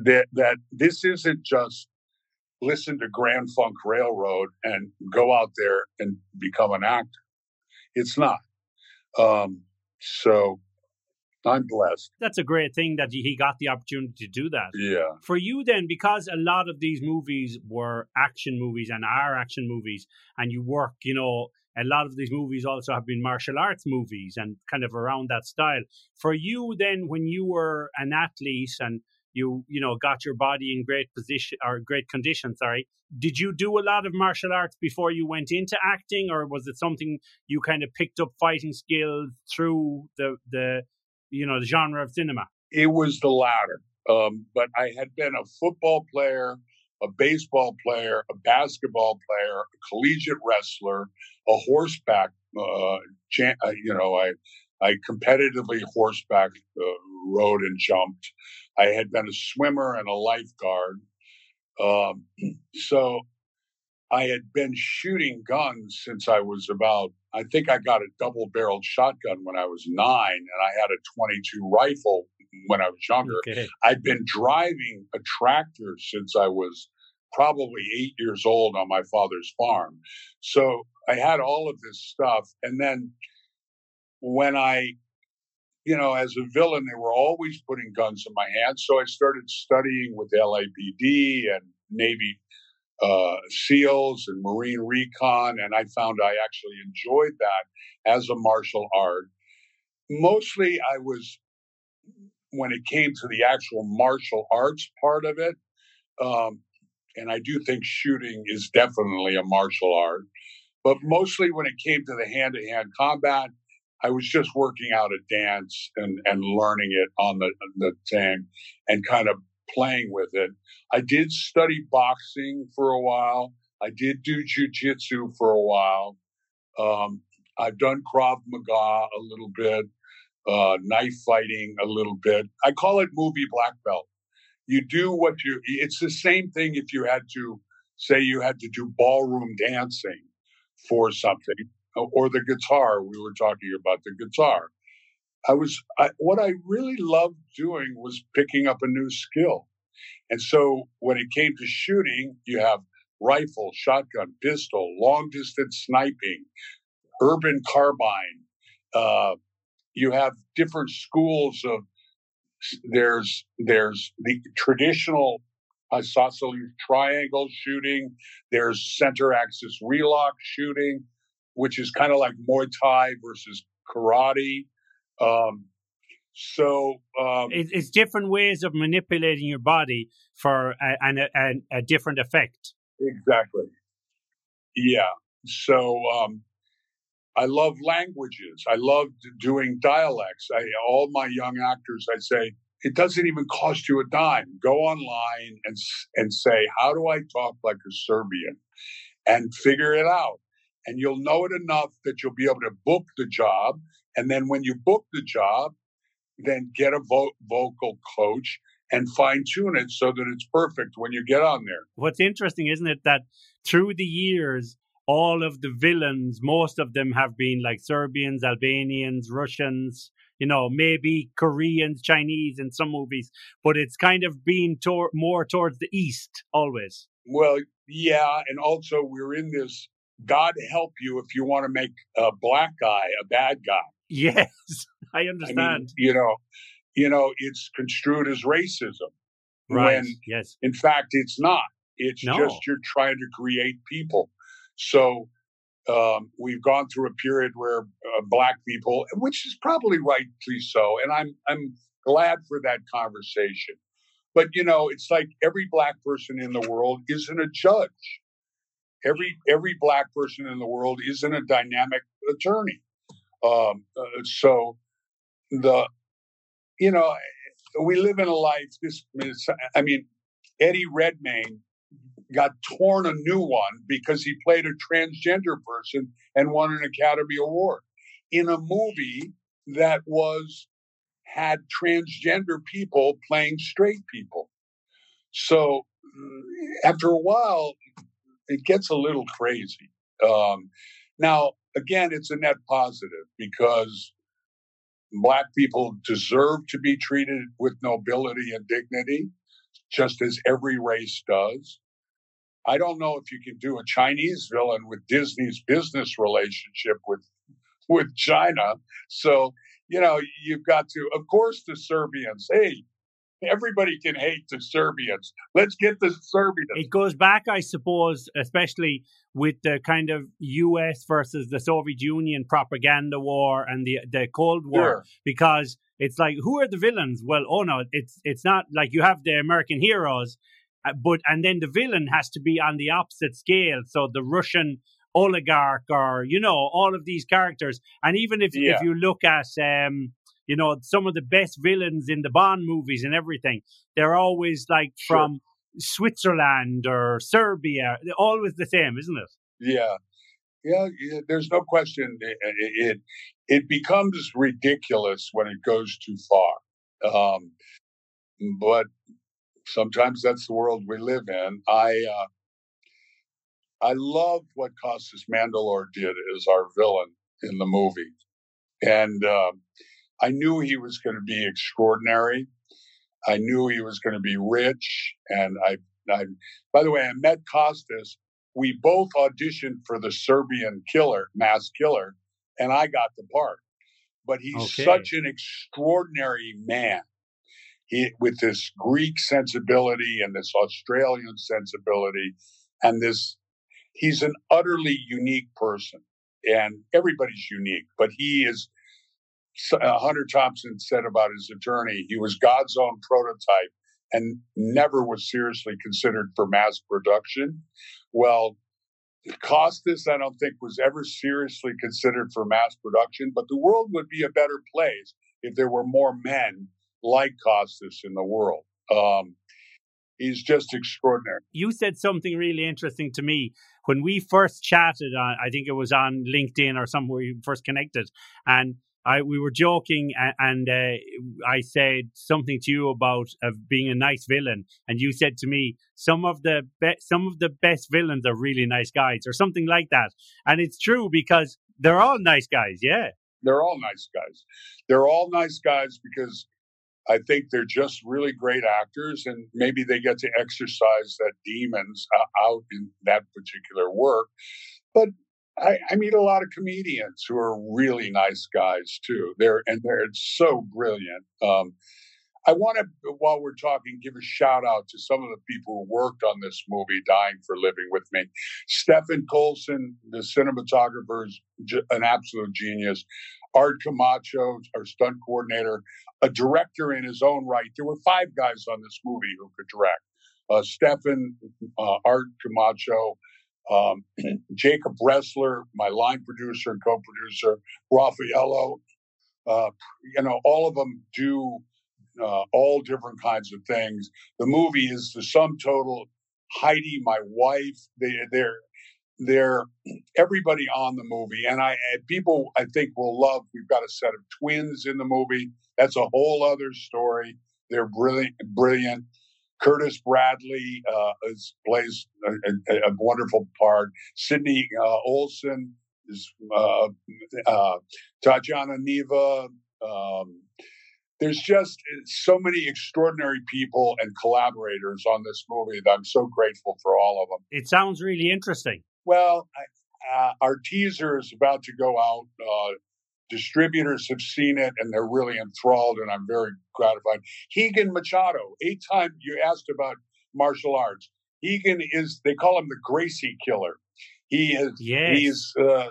that, that this isn't just listen to Grand Funk Railroad and go out there and become an actor it's not. Um, so I'm blessed. That's a great thing that he got the opportunity to do that. Yeah. For you, then, because a lot of these movies were action movies and are action movies, and you work, you know, a lot of these movies also have been martial arts movies and kind of around that style. For you, then, when you were an athlete and you you know got your body in great position or great condition sorry did you do a lot of martial arts before you went into acting or was it something you kind of picked up fighting skills through the the you know the genre of cinema it was the latter um, but i had been a football player a baseball player a basketball player a collegiate wrestler a horseback uh, uh you know i I competitively horseback uh, rode and jumped. I had been a swimmer and a lifeguard. Um, so I had been shooting guns since I was about, I think I got a double barreled shotgun when I was nine, and I had a 22 rifle when I was younger. Okay. I'd been driving a tractor since I was probably eight years old on my father's farm. So I had all of this stuff. And then when I, you know, as a villain, they were always putting guns in my hands. So I started studying with LAPD and Navy uh, SEALs and Marine Recon, and I found I actually enjoyed that as a martial art. Mostly, I was when it came to the actual martial arts part of it, um, and I do think shooting is definitely a martial art. But mostly when it came to the hand to hand combat, I was just working out a dance and, and learning it on the, the thing and kind of playing with it. I did study boxing for a while. I did do jujitsu for a while. Um, I've done Krav Maga a little bit, uh, knife fighting a little bit. I call it movie black belt. You do what you, it's the same thing if you had to say you had to do ballroom dancing for something or the guitar. We were talking about the guitar. I was I, what I really loved doing was picking up a new skill. And so when it came to shooting, you have rifle, shotgun, pistol, long distance sniping, urban carbine. Uh, you have different schools of there's there's the traditional isosceles triangle shooting. There's center axis relock shooting which is kind of like Muay Thai versus karate. Um, so um, it's different ways of manipulating your body for a, a, a, a different effect. Exactly. Yeah. So um, I love languages. I love doing dialects. I, all my young actors, I say, it doesn't even cost you a dime. Go online and and say, how do I talk like a Serbian, and figure it out and you'll know it enough that you'll be able to book the job. And then when you book the job, then get a vo- vocal coach and fine tune it so that it's perfect when you get on there. What's interesting, isn't it, that through the years, all of the villains, most of them have been like Serbians, Albanians, Russians, you know, maybe Koreans, Chinese in some movies, but it's kind of been tor- more towards the East always. Well, yeah. And also, we're in this God help you if you want to make a black guy a bad guy. Yes, I understand. I mean, you know, you know, it's construed as racism. Right. When, yes. In fact, it's not. It's no. just you're trying to create people. So um, we've gone through a period where uh, black people, which is probably rightly so, and I'm I'm glad for that conversation. But you know, it's like every black person in the world isn't a judge. Every every black person in the world isn't a dynamic attorney. Um, uh, so the you know we live in a life. This I mean, Eddie Redmayne got torn a new one because he played a transgender person and won an Academy Award in a movie that was had transgender people playing straight people. So mm, after a while, it gets a little crazy. Um, now, again, it's a net positive because Black people deserve to be treated with nobility and dignity, just as every race does. I don't know if you can do a Chinese villain with Disney's business relationship with with China. So, you know, you've got to, of course, the Serbians. Hey, everybody can hate the Serbians. Let's get the Serbians. It goes back, I suppose, especially with the kind of U.S. versus the Soviet Union propaganda war and the the Cold War, sure. because it's like who are the villains? Well, oh no, it's it's not like you have the American heroes, but and then the villain has to be on the opposite scale. So the Russian oligarch or you know all of these characters, and even if yeah. if you look at um you know, some of the best villains in the Bond movies and everything, they're always like sure. from Switzerland or Serbia. They're always the same, isn't it? Yeah. Yeah, yeah there's no question. It, it, it becomes ridiculous when it goes too far. Um, but sometimes that's the world we live in. I uh, I love what Costas Mandylor did as our villain in the movie, and uh, I knew he was going to be extraordinary. I knew he was going to be rich. And I, I, by the way, I met Costas. We both auditioned for the Serbian killer, mass killer, and I got the part. But he's okay. such an extraordinary man. With this Greek sensibility and this Australian sensibility, and this, he's an utterly unique person. And everybody's unique, but he is Hunter Thompson said about his attorney, he was God's own prototype and never was seriously considered for mass production. Well, Costas, I don't think, was ever seriously considered for mass production, but the world would be a better place if there were more men like Costas in the world. Um, he's just extraordinary. You said something really interesting to me when we first chatted. On, I think it was on LinkedIn or somewhere we first connected, and I we were joking and, uh, I said something to you about uh, being a nice villain, and you said to me some of the be- some of the best villains are really nice guys, or something like that. And it's true because they're all nice guys. Yeah, they're all nice guys. They're all nice guys because I think they're just really great actors, and maybe they get to exercise that demons uh, out in that particular work. But I, I, meet a lot of comedians who are really nice guys too. They're and they're so brilliant. Um, I want to, while we're talking, give a shout out to some of the people who worked on this movie, Dying for Living with Me. Stephen Colson, the cinematographer, is an absolute genius. Art Camacho, our stunt coordinator, a director in his own right. There were five guys on this movie who could direct. Uh, Stephen, uh, Art Camacho, um, Jacob Ressler, my line producer and co-producer, Raffaello, uh, you know, all of them do uh, all different kinds of things. The movie is the sum total. Heidi, my wife, they, they're they're everybody on the movie, and I and people I think will love. We've got a set of twins in the movie. That's a whole other story. They're brilliant, brilliant. Curtis Bradley uh, is, plays a, a, a, wonderful part. Sydney uh, Olsen is uh, uh Tatiana Neva. Um, there's just so many extraordinary people and collaborators on this movie that I'm so grateful for all of them. It sounds really interesting. Well, I, uh, our teaser is about to go out uh, distributors have seen it and they're really enthralled, and I'm very gratified. Rigan Machado, eight time you asked about martial arts. Hegan is, they call him the Gracie killer. He is yes. he's uh,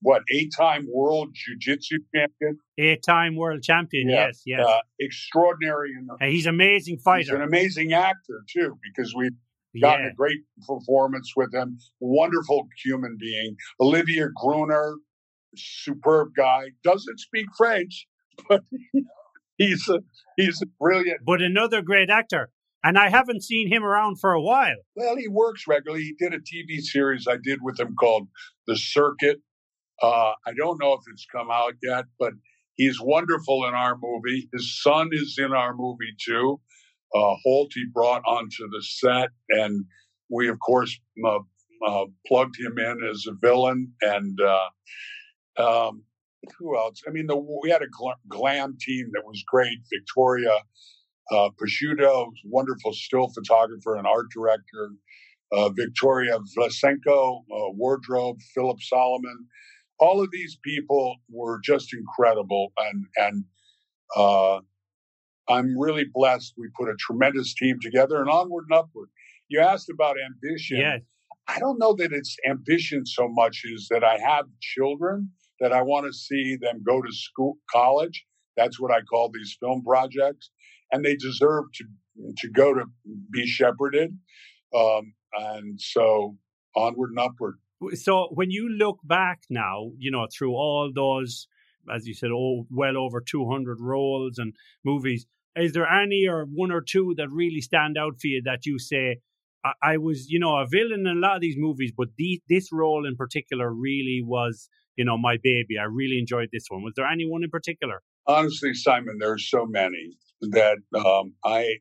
what eight time world jiu-jitsu champion. Eight time world champion. Yeah. Yes, yes. Uh, extraordinary. And he's an amazing fighter. He's an amazing actor too, because we've gotten yeah. a great performance with him. Wonderful human being. Olivier Gruner, superb guy. Doesn't speak French, but he's a he's a brilliant. But another great actor. And I haven't seen him around for a while. Well, he works regularly. He did a TV series I did with him called The Circuit. Uh, I don't know if it's come out yet, but he's wonderful in our movie. His son is in our movie too. Uh, Holt he brought onto the set, and we of course uh, uh, plugged him in as a villain. And uh, um, who else? I mean, the, we had a gl- glam team that was great. Victoria uh, Prosciutto, wonderful still photographer and art director. Victoria Vlasenko, wardrobe, Philip Solomon. All of these people were just incredible, and and I'm really blessed. We put a tremendous team together, and onward and upward. You asked about ambition. Yes. I don't know that it's ambition so much as that I have children that I want to see them go to school, college. That's what I call these film projects and they deserve to to go to be shepherded. Um, and so onward and upward. So when you look back now, you know, through all those, as you said, oh, well over 200 roles and movies, is there any or one or two that really stand out for you that you say, I, I was, you know, a villain in a lot of these movies, but the, this role in particular really was, you know, my baby. I really enjoyed this one. Was there anyone in particular? Honestly, Simon, there's so many that um, I,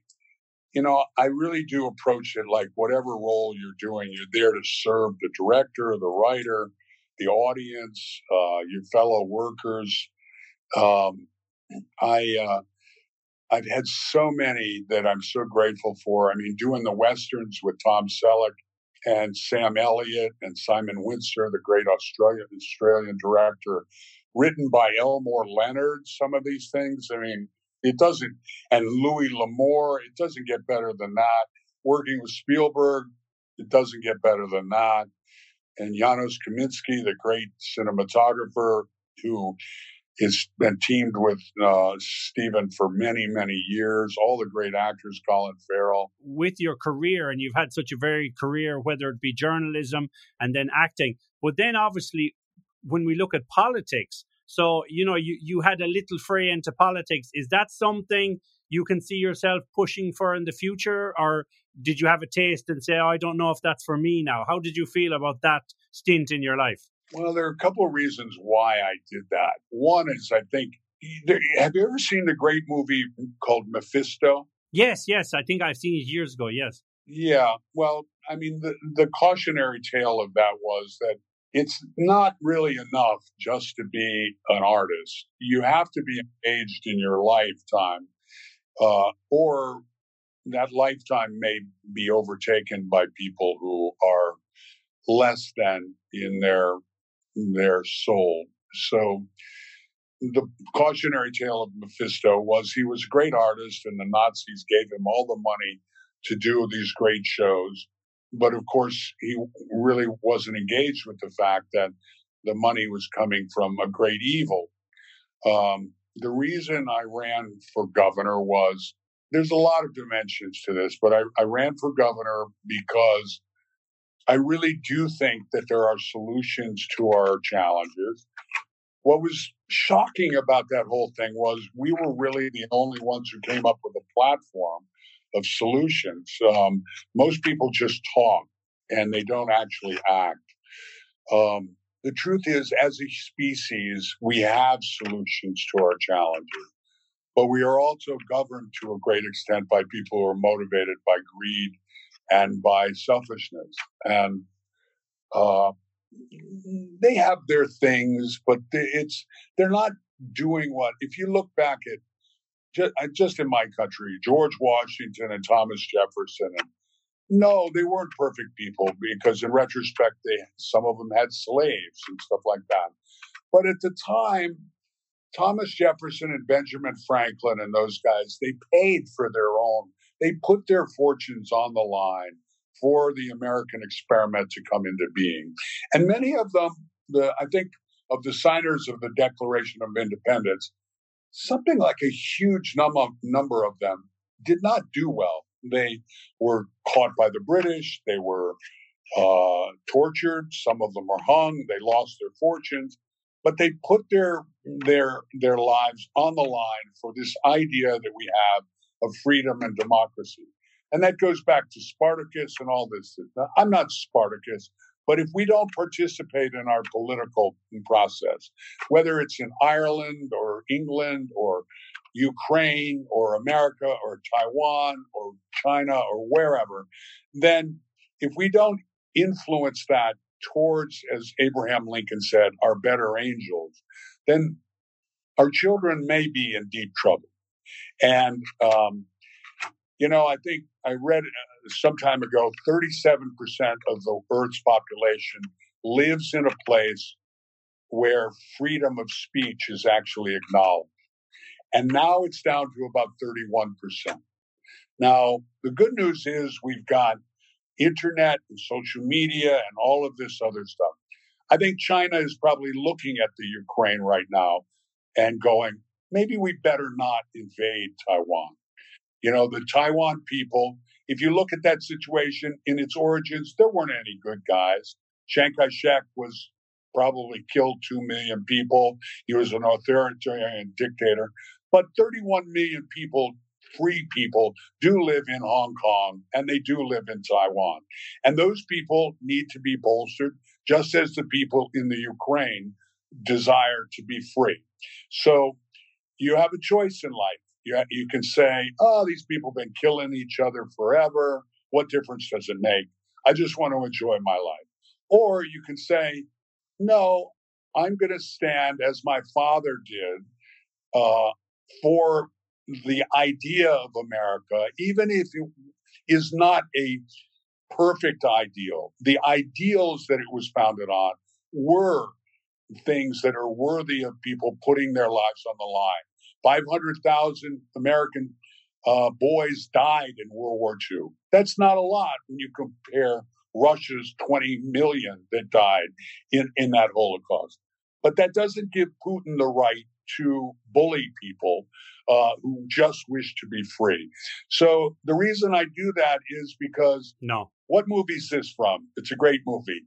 you know, I really do approach it like whatever role you're doing, you're there to serve the director, the writer, the audience, uh, your fellow workers. Um, I, uh, I've had so many that I'm so grateful for. I mean, doing the westerns with Tom Selleck and Sam Elliott and Simon Wincer, the great Australian Australian director, written by Elmore Leonard. Some of these things, I mean, it doesn't, and Louis L'Amour, it doesn't get better than that. Working with Spielberg, it doesn't get better than that. And Janusz Kaminski, the great cinematographer who has been teamed with uh, Steven for many, many years. All the great actors, Colin Farrell. With your career, and you've had such a varied career, whether it be journalism and then acting, but then obviously when we look at politics, so, you know, you, you had a little fray into politics. Is that something you can see yourself pushing for in the future? Or did you have a taste and say, oh, I don't know if that's for me now? How did you feel about that stint in your life? Well, there are a couple of reasons why I did that. One is I think, have you ever seen the great movie called Mephisto? Yes, yes. I think I've seen it years ago. Yes. Yeah. Well, I mean, the, the cautionary tale of that was that it's not really enough just to be an artist. You have to be engaged in your lifetime, uh, or that lifetime may be overtaken by people who are less than in their their soul. So the cautionary tale of Mephisto was he was a great artist and the Nazis gave him all the money to do these great shows but of course, he really wasn't engaged with the fact that the money was coming from a great evil. Um, the reason I ran for governor was there's a lot of dimensions to this, but I, I ran for governor because I really do think that there are solutions to our challenges. What was shocking about that whole thing was we were really the only ones who came up with a platform of solutions. Um, most people just talk and they don't actually act. Um, the truth is, as a species, we have solutions to our challenges, but we are also governed to a great extent by people who are motivated by greed and by selfishness. And uh, they have their things, but it's they're not doing what. If you look back at just, uh, just in my country, George Washington and Thomas Jefferson. And no, they weren't perfect people because, in retrospect, they some of them had slaves and stuff like that. But at the time, Thomas Jefferson and Benjamin Franklin and those guys, they paid for their own. They put their fortunes on the line for the American experiment to come into being. And many of them, the, I think, of the signers of the Declaration of Independence, something like a huge number, number of them did not do well. They were caught by the British. They were uh, tortured. Some of them were hung. They lost their fortunes, but they put their their their lives on the line for this idea that we have of freedom and democracy. And that goes back to Spartacus and all this. I'm not Spartacus, but if we don't participate in our political process, whether it's in Ireland or England or Ukraine or America or Taiwan or China or wherever, then if we don't influence that towards, as Abraham Lincoln said, our better angels, then our children may be in deep trouble. And, um, you know, I think I read uh, some time ago 37% of the Earth's population lives in a place where freedom of speech is actually acknowledged. And now it's down to about 31%. Now, the good news is we've got internet and social media and all of this other stuff. I think China is probably looking at the Ukraine right now and going, maybe we better not invade Taiwan. You know, the Taiwan people, if you look at that situation in its origins, there weren't any good guys. Chiang Kai shek was probably killed 2 million people. He was an authoritarian dictator. But 31 million people free people do live in Hong Kong and they do live in Taiwan. And those people need to be bolstered, just as the people in the Ukraine desire to be free. So you have a choice in life. You, you can say, oh, these people have been killing each other forever. What difference does it make? I just want to enjoy my life. Or you can say, no, I'm going to stand as my father did uh, for the idea of America, even if it is not a perfect ideal, the ideals that it was founded on were things that are worthy of people putting their lives on the line. 500,000 American uh, boys died in World War II. That's not a lot when you compare Russia's 20 million that died in, in that Holocaust. But that doesn't give Putin the right to bully people uh, who just wish to be free. So the reason I do that is because no, what movie is this from? It's a great movie.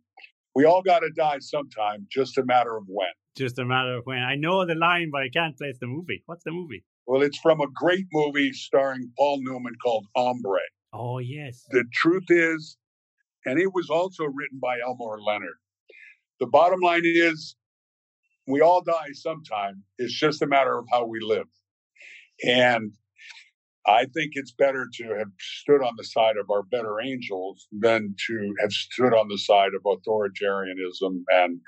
We all got to die sometime, just a matter of when. Just a matter of when. I know the line, but I can't place the movie. What's the movie? Well, it's from a great movie starring Paul Newman called Hombre. Oh, yes. The truth is, and it was also written by Elmore Leonard. The bottom line is, we all die sometime. It's just a matter of how we live. And I think it's better to have stood on the side of our better angels than to have stood on the side of authoritarianism and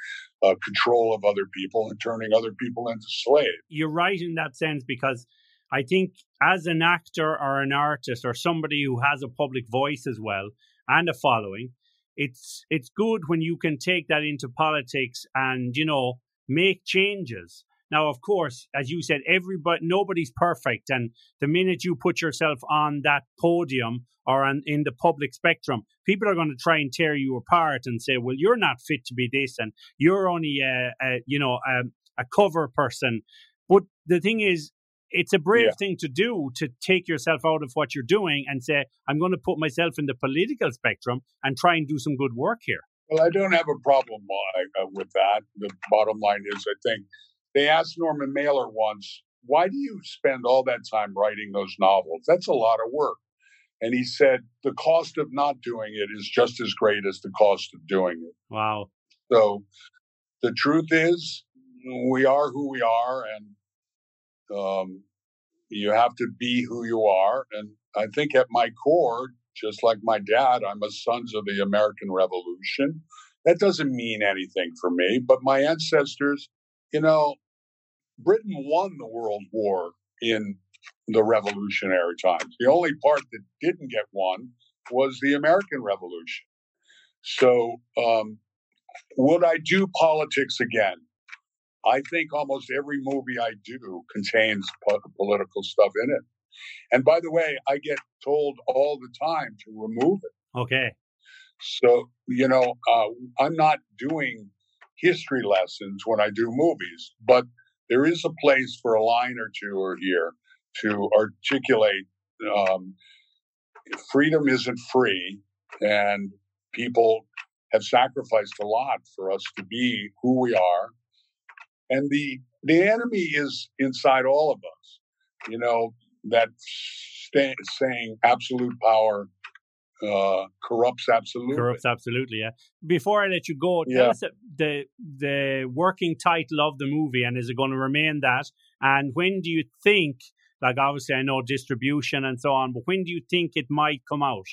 uh, control of other people and turning other people into slaves. You're right in that sense because I think as an actor or an artist or somebody who has a public voice as well and a following, it's it's good when you can take that into politics and you know make changes now, of course, as you said, everybody, nobody's perfect, and the minute you put yourself on that podium or on, in the public spectrum, people are going to try and tear you apart and say, "Well, you're not fit to be this, and you're only a, a you know a, a cover person." But the thing is, it's a brave yeah. thing to do to take yourself out of what you're doing and say, I'm going to put myself in the political spectrum and try and do some good work here. Well, I don't have a problem uh, with that. The bottom line is, I think they asked Norman Mailer once, why do you spend all that time writing those novels? That's a lot of work. And he said, the cost of not doing it is just as great as the cost of doing it. Wow. So the truth is, we are who we are, and um, you have to be who you are. And I think at my core, just like my dad, I'm a sons of the American Revolution. That doesn't mean anything for me, but my ancestors, you know, Britain won the World War in the Revolutionary times. The only part that didn't get won was the American Revolution. So, um, would I do politics again? I think almost every movie I do contains po- political stuff in it. And by the way, I get told all the time to remove it. Okay. So, you know, uh, I'm not doing history lessons when I do movies, but there is a place for a line or two or here to articulate um, freedom isn't free, and people have sacrificed a lot for us to be who we are. And the the enemy is inside all of us. You know that st- saying absolute power uh, corrupts absolutely. Corrupts absolutely. Yeah. Before I let you go, tell yeah. us the the working title of the movie, and is it going to remain that? And when do you think? Like obviously, I know distribution and so on, but when do you think it might come out?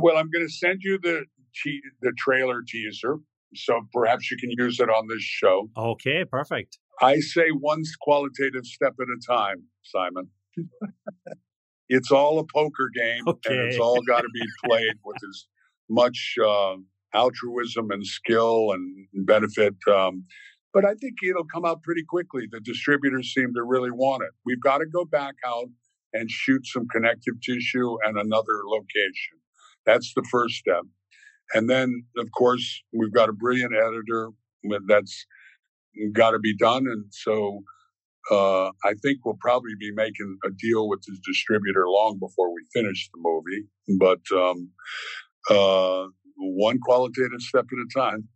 Well, I'm going to send you the te- the trailer teaser, so perhaps you can use it on this show. Okay, perfect. I say one qualitative step at a time, Simon. it's all a poker game, okay. and it's all got to be played with as much uh, altruism and skill and benefit. Um, but I think it'll come out pretty quickly. The distributors seem to really want it. We've got to go back out and shoot some connective tissue and another location. That's the first step. And then, of course, we've got a brilliant editor that's got to be done. And so uh, I think we'll probably be making a deal with his distributor long before we finish the movie. But um, uh, one qualitative step at a time.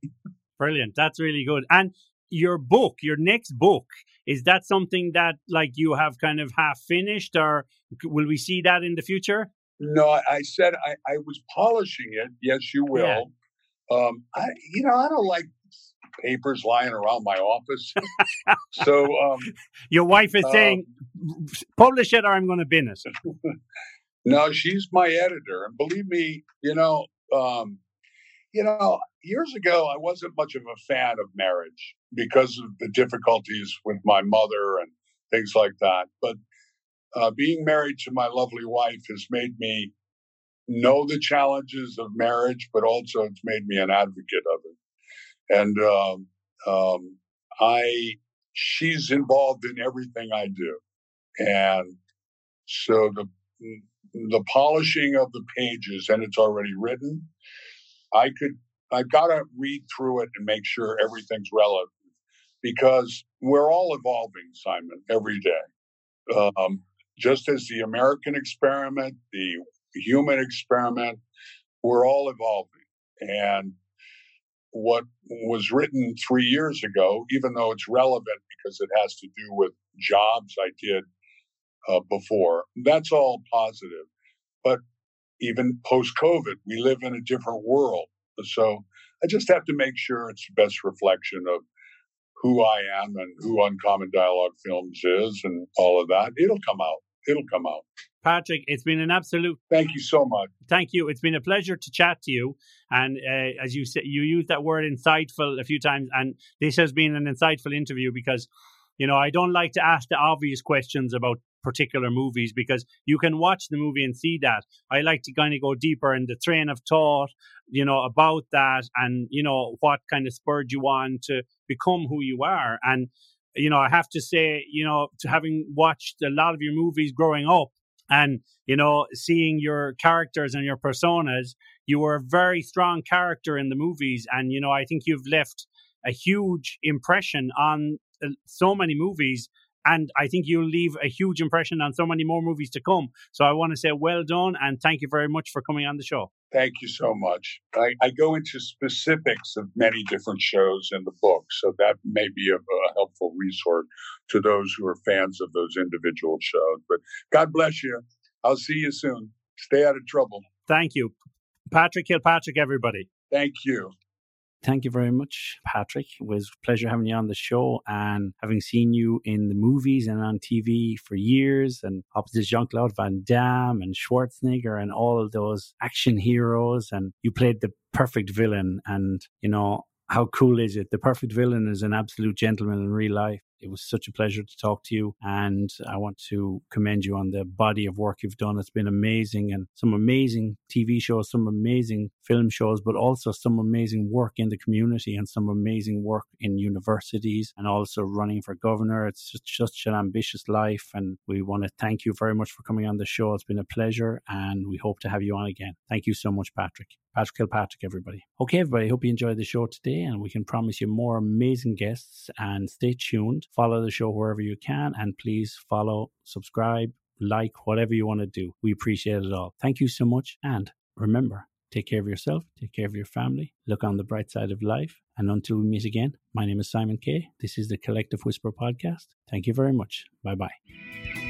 Brilliant. That's really good. And your book, your next book, is that something that like you have kind of half finished, or will we see that in the future? No, I, I said I, I, was polishing it. Yes, you will. Yeah. Um, I, you know, I don't like papers lying around my office. so, um, your wife is saying, um, "Publish it, or I'm going to bin it." no, she's my editor, and believe me, you know, um, you know, years ago I wasn't much of a fan of marriage because of the difficulties with my mother and things like that. But uh, being married to my lovely wife has made me know the challenges of marriage, but also it's made me an advocate of it. And um, um, I, she's involved in everything I do, and so the the polishing of the pages, and it's already written. I could, I've got to read through it and make sure everything's relevant because we're all evolving, Simon, every day. Um, just as the American experiment, the human experiment, we're all evolving. And what was written three years ago, even though it's relevant because it has to do with jobs I did uh, before, that's all positive. But even post COVID, we live in a different world. So I just have to make sure it's the best reflection of who I am and who Uncommon Dialogue Films is and all of that. It'll come out it'll come out. Patrick, it's been an absolute. Thank you so much. Thank you. It's been a pleasure to chat to you. And uh, as you said, you used that word insightful a few times, and this has been an insightful interview because, you know, I don't like to ask the obvious questions about particular movies because you can watch the movie and see that. I like to kind of go deeper in the train of thought, you know, about that, and you know what kind of spurred you on to become who you are, and you know, I have to say, you know, to having watched a lot of your movies growing up and, you know, seeing your characters and your personas, you were a very strong character in the movies. And, you know, I think you've left a huge impression on uh, so many movies. And I think you'll leave a huge impression on so many more movies to come. So I want to say well done and thank you very much for coming on the show. Thank you so much. I, I, go into specifics of many different shows in the book, so that may be a, a, helpful resource to those who are fans of those individual shows. But God bless you. I'll see you soon. Stay out of trouble. Thank you. Patrick Kilpatrick, everybody. Thank you. Thank you very much, Patrick. It was pleasure having you on the show and having seen you in the movies and on TV for years and opposite Jean Claude Van Damme and Schwarzenegger and all of those action heroes. And you played the perfect villain. And, you know, how cool is it? The perfect villain is an absolute gentleman in real life. It was such a pleasure to talk to you. And I want to commend you on the body of work you've done. It's been amazing and some amazing TV shows, some amazing film shows, but also some amazing work in the community and some amazing work in universities and also running for governor. It's just such an ambitious life. And we want to thank you very much for coming on the show. It's been a pleasure and we hope to have you on again. Thank you so much, Patrick. Patrick Kilpatrick, everybody. Okay, everybody, hope you enjoyed the show today, and we can promise you more amazing guests. And stay tuned. Follow the show wherever you can, and please follow, subscribe, like, whatever you want to do. We appreciate it all. Thank you so much. And remember, take care of yourself, take care of your family, look on the bright side of life. And until we meet again, my name is Simon Kay. This is the Collective Whisper Podcast. Thank you very much. Bye bye.